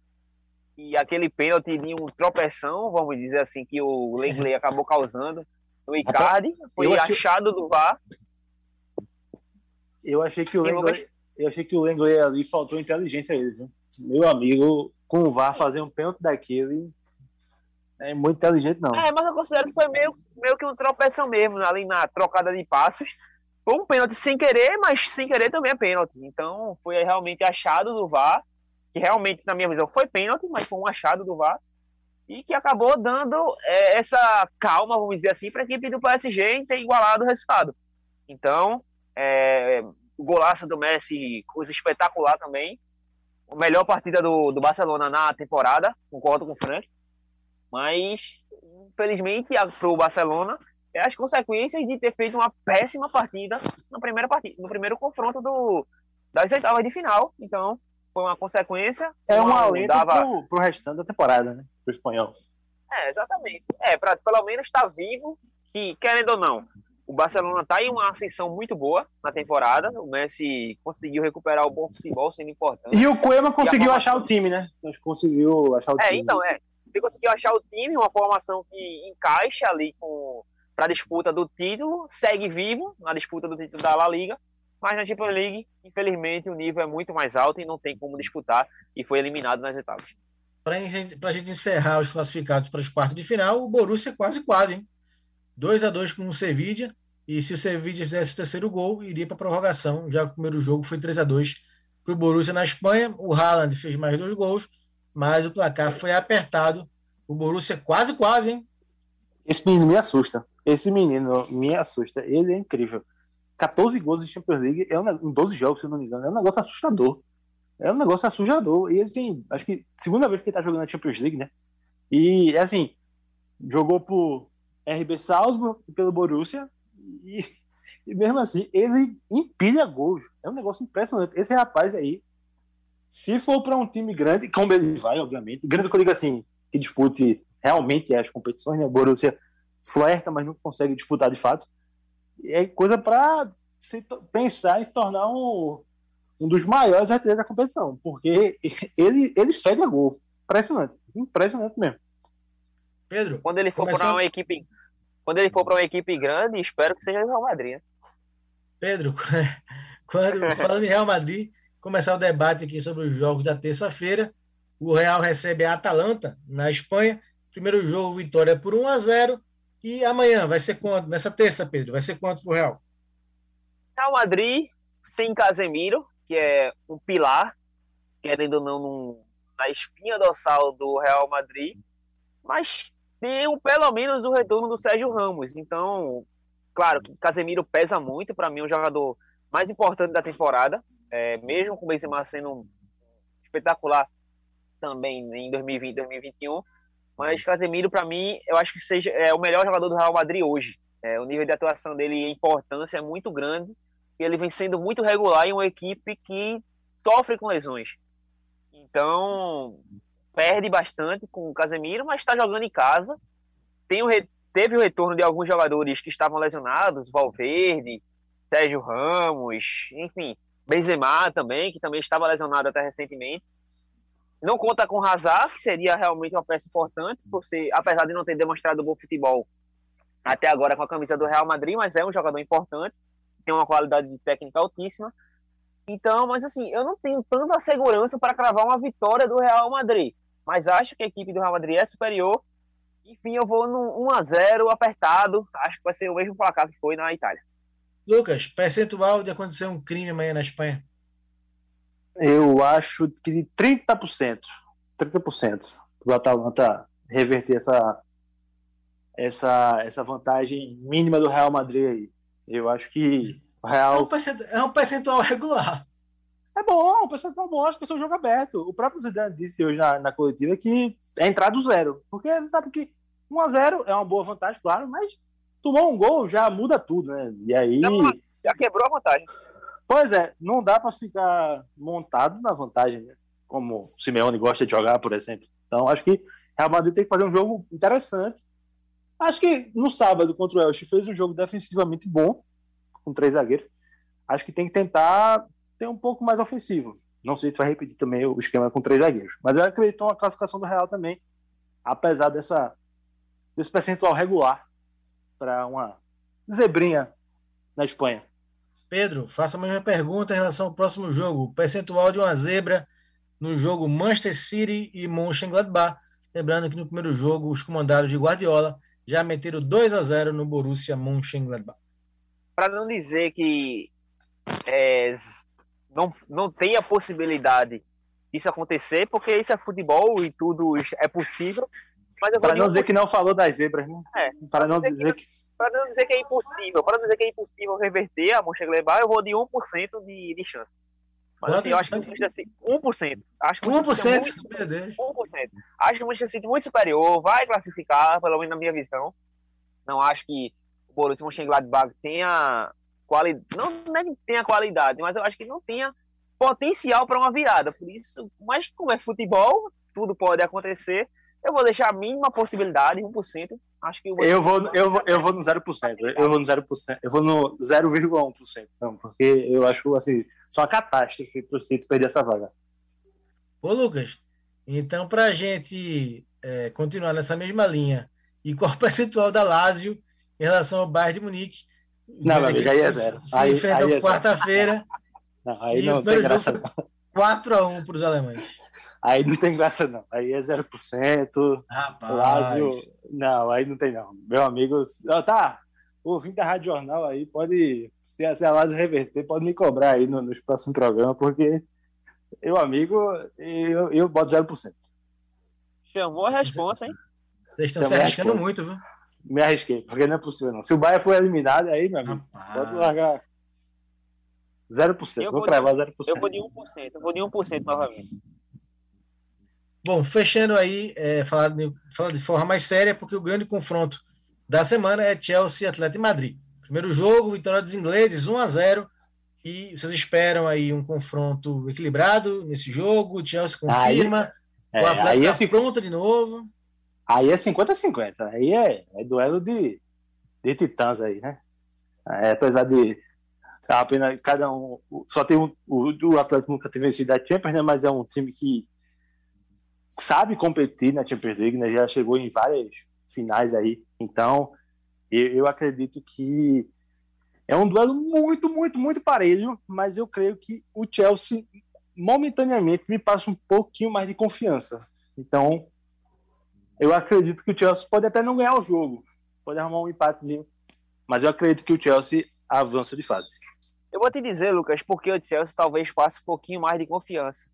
E aquele pênalti de um tropeção, vamos dizer assim, que o Langley acabou causando no Icardi, foi achei... achado do VAR. Eu achei que o Langley, eu achei que o Langley ali faltou inteligência a ele, viu? Meu amigo, com o VAR fazer um pênalti daquele é muito inteligente, não. É, mas eu considero que foi meio, meio que um tropeção mesmo, ali na trocada de passos. Foi um pênalti sem querer, mas sem querer também é pênalti. Então, foi realmente achado do VAR que realmente, na minha visão, foi pênalti, mas foi um achado do VAR. e que acabou dando é, essa calma, vamos dizer assim, para a equipe do PSG em ter igualado o resultado. Então, é, o golaço do Messi, coisa espetacular também. A melhor partida do, do Barcelona na temporada, concordo com o Frank. Mas, infelizmente, para o Barcelona, é as consequências de ter feito uma péssima partida na primeira partida, no primeiro confronto do, das oitavas de final. Então, foi uma consequência. É um alento dava... pro, pro restante da temporada, né? Pro espanhol. É, exatamente. É, para pelo menos estar tá vivo, que, querendo ou não, o Barcelona está em uma ascensão muito boa na temporada. O Messi conseguiu recuperar o bom futebol, sendo importante. E o Coema conseguiu achar o time, né? Conseguiu achar o é, time. É, então, é. Ele conseguiu achar o time, uma formação que encaixa ali com para a disputa do título, segue vivo na disputa do título da La Liga, mas na Champions League, infelizmente, o nível é muito mais alto e não tem como disputar e foi eliminado nas etapas. Para a gente encerrar os classificados para os quartos de final, o Borussia quase quase, hein? 2 a 2 com o Sevilla, e se o Sevilla fizesse o terceiro gol, iria para a prorrogação, já que o primeiro jogo foi 3 a 2 para o Borussia na Espanha. O Haaland fez mais dois gols, mas o placar foi apertado. O Borussia quase quase, hein? Esse menino me assusta. Esse menino me assusta. Ele é incrível. 14 gols em Champions League é um, em 12 jogos, se não me engano. É um negócio assustador. É um negócio assustador. E ele tem, acho que, segunda vez que ele tá jogando na Champions League, né? E, assim, jogou por RB Salzburg e pelo Borussia. E, e mesmo assim, ele empilha gols. É um negócio impressionante. Esse rapaz aí, se for para um time grande, como ele vai, obviamente, grande que eu digo assim, que dispute realmente as competições, né? O Borussia flerta, mas não consegue disputar de fato é coisa para pensar em se tornar um, um dos maiores artilheiros da competição, porque (laughs) ele, ele fede a gol. Impressionante. Impressionante mesmo. Pedro, quando ele for começando... para uma equipe, quando ele for para uma equipe grande, espero que seja o Real Madrid. Né? Pedro, (laughs) quando falando em Real Madrid, começar o debate aqui sobre os jogos da terça-feira. O Real recebe a Atalanta na Espanha. Primeiro jogo, vitória por 1 a 0. E amanhã vai ser quanto? Nessa terça, Pedro, vai ser quanto pro Real? Real Madrid sem Casemiro, que é um pilar, querendo ou não, num, na espinha dorsal do Real Madrid, mas tem pelo menos o retorno do Sérgio Ramos. Então, claro que Casemiro pesa muito, para mim, o jogador mais importante da temporada, é, mesmo com o Benzema sendo espetacular também em 2020, 2021 mas Casemiro, para mim, eu acho que seja é o melhor jogador do Real Madrid hoje. É, o nível de atuação dele e a importância é muito grande. E ele vem sendo muito regular em uma equipe que sofre com lesões. Então, perde bastante com o Casemiro, mas está jogando em casa. Tem o re... Teve o retorno de alguns jogadores que estavam lesionados, Valverde, Sérgio Ramos, enfim, Benzema também, que também estava lesionado até recentemente. Não conta com Hazard, que seria realmente uma peça importante, por ser, apesar de não ter demonstrado bom futebol até agora com a camisa do Real Madrid, mas é um jogador importante, tem uma qualidade de técnica altíssima. Então, mas assim, eu não tenho tanta segurança para cravar uma vitória do Real Madrid, mas acho que a equipe do Real Madrid é superior. Enfim, eu vou no 1 a 0 apertado, acho que vai ser o mesmo placar que foi na Itália. Lucas, percentual de acontecer um crime amanhã na Espanha? Eu acho que 30%. 30% para o Atalanta reverter essa, essa, essa vantagem mínima do Real Madrid aí. Eu acho que o Real. É um percentual, é um percentual regular. É bom, o percentual bom, acho que é um jogo aberto. O próprio Zidane disse hoje na, na coletiva que é entrar do zero. Porque sabe que 1x0 é uma boa vantagem, claro, mas tomou um gol já muda tudo, né? E aí. já quebrou a vantagem. Pois é, não dá para ficar montado na vantagem, né? como o Simeone gosta de jogar, por exemplo. Então, acho que Real Madrid tem que fazer um jogo interessante. Acho que no sábado contra o Elche fez um jogo defensivamente bom, com três zagueiros. Acho que tem que tentar ter um pouco mais ofensivo. Não sei se vai repetir também o esquema com três zagueiros. Mas eu acredito na classificação do Real também, apesar dessa, desse percentual regular para uma zebrinha na Espanha. Pedro, faça a mesma pergunta em relação ao próximo jogo. Percentual de uma zebra no jogo Manchester City e Mönchengladbach. Lembrando que no primeiro jogo os comandados de Guardiola já meteram 2 a 0 no Borussia Mönchengladbach. Para não dizer que é, não, não tem a possibilidade disso acontecer, porque isso é futebol e tudo é possível. Para não 1%. dizer que não falou das zebras, né? É, Para não dizer que- dizer que. Pra não dizer que é impossível, para não dizer que é impossível reverter a Mönchengladbach, eu vou de 1% de, de chance. Mas assim, eu acho que o Manchester City, 1%. Acho que o Manchester City é 1%? Meu Deus. muito- 1%. Acho que o Manchester City é muito superior, vai classificar, pelo menos na minha visão. Não acho que o Borussia Mönchengladbach tenha qualidade, não, não é que tenha qualidade, mas eu acho que não tenha potencial para uma virada. Por isso, mas como é futebol, tudo pode acontecer. Eu vou deixar a mínima possibilidade, 1%. Acho que o Eu vou, eu, vou, eu vou no 0%. Eu vou no 0%. Eu vou no 0,1%. Então, porque eu acho assim, só uma catástrofe pro City perder essa vaga. Ô, Lucas, então, para a gente é, continuar nessa mesma linha, e qual o (laughs) percentual da Lazio em relação ao Bayern de Munique? Não, meu amigo, equipes aí é se- zero. Se Aí- enfrentam é quarta-feira, (laughs) Não, aí E não o tem primeiro graça jogo não. 4x1 para os alemães. Aí não tem graça não. Aí é 0%. Rapaz. Lázio. Não, aí não tem não. Meu amigo. Ó, tá. Ouvindo da Rádio Jornal aí, pode. Se a, se a Lázio reverter, pode me cobrar aí no- nos próximos programas, porque eu, amigo, eu, eu boto 0%. Chamou a responsa, hein? Vocês estão se arriscando muito, viu? Me arrisquei, porque não é possível não. Se o Bahia for eliminado, aí, meu amigo, Rapaz. pode largar 0%. Eu vou vou- cravar 0%. Eu vou de 1%. Eu vou de 1% novamente. Bom, fechando aí, é, falar, de, falar de forma mais séria, porque o grande confronto da semana é Chelsea e Atlético Madrid. Primeiro jogo, vitória dos ingleses, 1 a 0 E vocês esperam aí um confronto equilibrado nesse jogo? O Chelsea confirma, É, o Atlético aí, é, tá pronto de novo. aí é 50-50. Aí é, é duelo de, de titãs aí, né? É, apesar de apenas cada um. Só tem um, o, o Atlético nunca ter vencido a Champions, né? Mas é um time que sabe competir na Champions League, né? Já chegou em várias finais aí. Então, eu, eu acredito que é um duelo muito, muito, muito parelho, mas eu creio que o Chelsea momentaneamente me passa um pouquinho mais de confiança. Então, eu acredito que o Chelsea pode até não ganhar o jogo, pode arrumar um empatezinho, mas eu acredito que o Chelsea avança de fase. Eu vou te dizer, Lucas, porque o Chelsea talvez passe um pouquinho mais de confiança.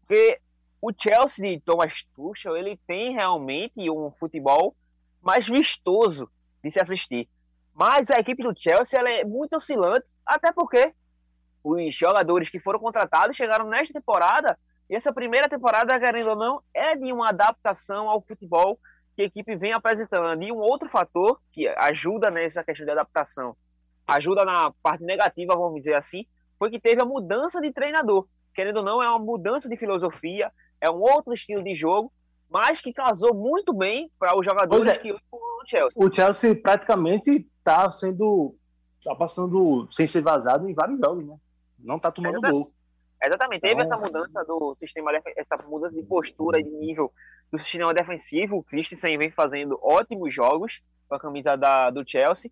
Porque o Chelsea de Thomas Tuchel, ele tem realmente um futebol mais vistoso de se assistir. Mas a equipe do Chelsea ela é muito oscilante, até porque os jogadores que foram contratados chegaram nesta temporada, e essa primeira temporada, querendo ou não, é de uma adaptação ao futebol que a equipe vem apresentando. E um outro fator que ajuda nessa questão de adaptação, ajuda na parte negativa, vamos dizer assim, foi que teve a mudança de treinador. Querendo ou não, é uma mudança de filosofia, é um outro estilo de jogo, mas que casou muito bem para os jogadores é. que hoje no Chelsea. O Chelsea praticamente está sendo. está passando sem ser vazado em vários jogos, né? Não está tomando É gol. Exatamente, teve Então- essa mudança do sistema, essa mudança de postura e de nível do sistema defensivo. O Christensen vem fazendo ótimos jogos com a camisa da, do Chelsea.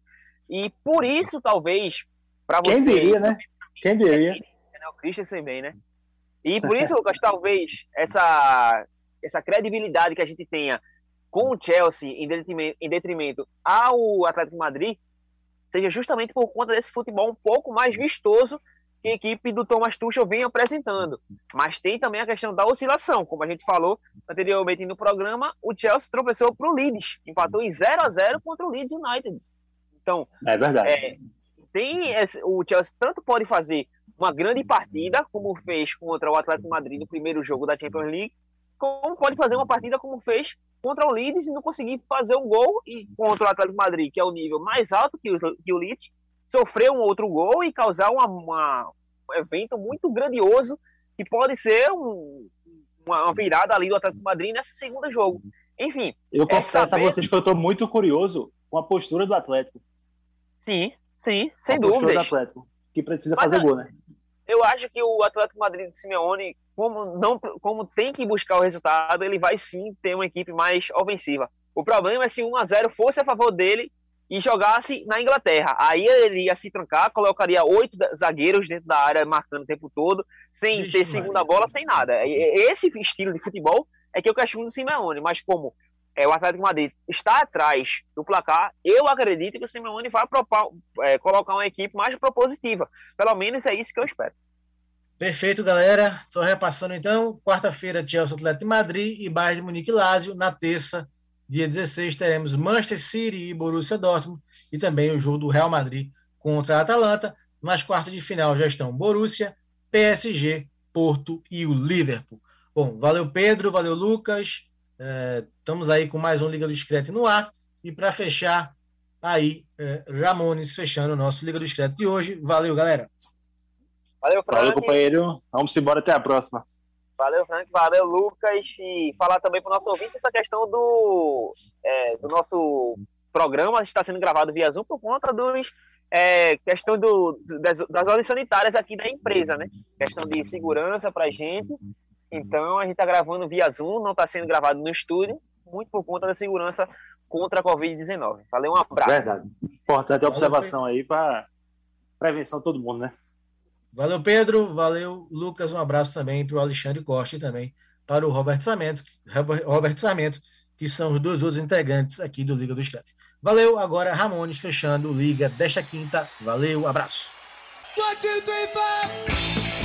E por isso, talvez, para você. Quem diria, né? Quem diria? né, o Christensen bem, né? E por isso, Lucas, talvez essa, essa credibilidade que a gente tenha com o Chelsea em detrimento, em detrimento ao Atlético de Madrid seja justamente por conta desse futebol um pouco mais vistoso que a equipe do Thomas Tuchel vem apresentando. Mas tem também a questão da oscilação, como a gente falou anteriormente no programa, o Chelsea tropeçou para o Leeds, empatou em 0 a 0 contra o Leeds United. Então, É verdade. é, tem esse- o Chelsea tanto pode fazer uma grande partida, como fez contra o Atlético Madrid no primeiro jogo da Champions League, como pode fazer uma partida como fez contra o Leeds e não conseguir fazer um gol, e contra o Atlético Madrid, que é o nível mais alto que o, que o Leeds, sofrer um outro gol e causar uma, uma- um evento muito grandioso, que pode ser um- uma virada ali do Atlético Madrid nesse segundo jogo. Enfim, Eu é confesso a saber- vocês que eu estou muito curioso com a postura do Atlético. sim, sim, sem a postura do. Atlético, que precisa Mas, fazer a- gol, né? eu acho que o Atlético Madrid de Simeone, como, não, como tem que buscar o resultado, ele vai sim ter uma equipe mais ofensiva. O problema é se 1 a 0 fosse a favor dele e jogasse na Inglaterra. Aí ele ia se trancar, colocaria oito zagueiros dentro da área marcando o tempo todo, sem Vixe, ter segunda bola, sem nada. Esse estilo de futebol é que eu questiono do Simeone, mas como é, o Atlético Madrid está atrás do placar, eu acredito que o Simeone vai é, colocar uma equipe mais propositiva. Pelo menos é isso que eu espero. Perfeito, galera. Só repassando então, quarta-feira, Chelsea Atlético de Madrid e Bayern de Munique Lazio. Na terça, Dia 16 teremos Manchester City e Borussia Dortmund e também o jogo do Real Madrid contra a Atalanta. Nas quartas de final já estão Borussia, PSG, Porto e o Liverpool. Bom, valeu Pedro, valeu Lucas. É, estamos aí com mais um Liga do Discreto no ar. E para fechar, aí, é, Ramones fechando o nosso Liga do Discreto de hoje. Valeu, galera. Valeu, Frank. Valeu, companheiro. Vamos embora até a próxima. Valeu, Frank. Valeu, Lucas. E falar também para o nosso ouvinte essa questão do, é, do nosso programa está sendo gravado via Zoom por conta dos é, questão do, das, das ordens sanitárias aqui da empresa, né? Questão de segurança para a gente. Então a gente está gravando via Zoom, não está sendo gravado no estúdio, muito por conta da segurança contra a Covid-19. Valeu, um abraço. Verdade. Importante observação aí para prevenção de todo mundo, né? Valeu, Pedro. Valeu, Lucas. Um abraço também para o Alexandre Costa e também para o Roberto Samento, Robert Samento, que são os dois outros integrantes aqui do Liga do Escrete. Valeu, agora Ramones fechando Liga desta quinta. Valeu, abraço. One, two, three,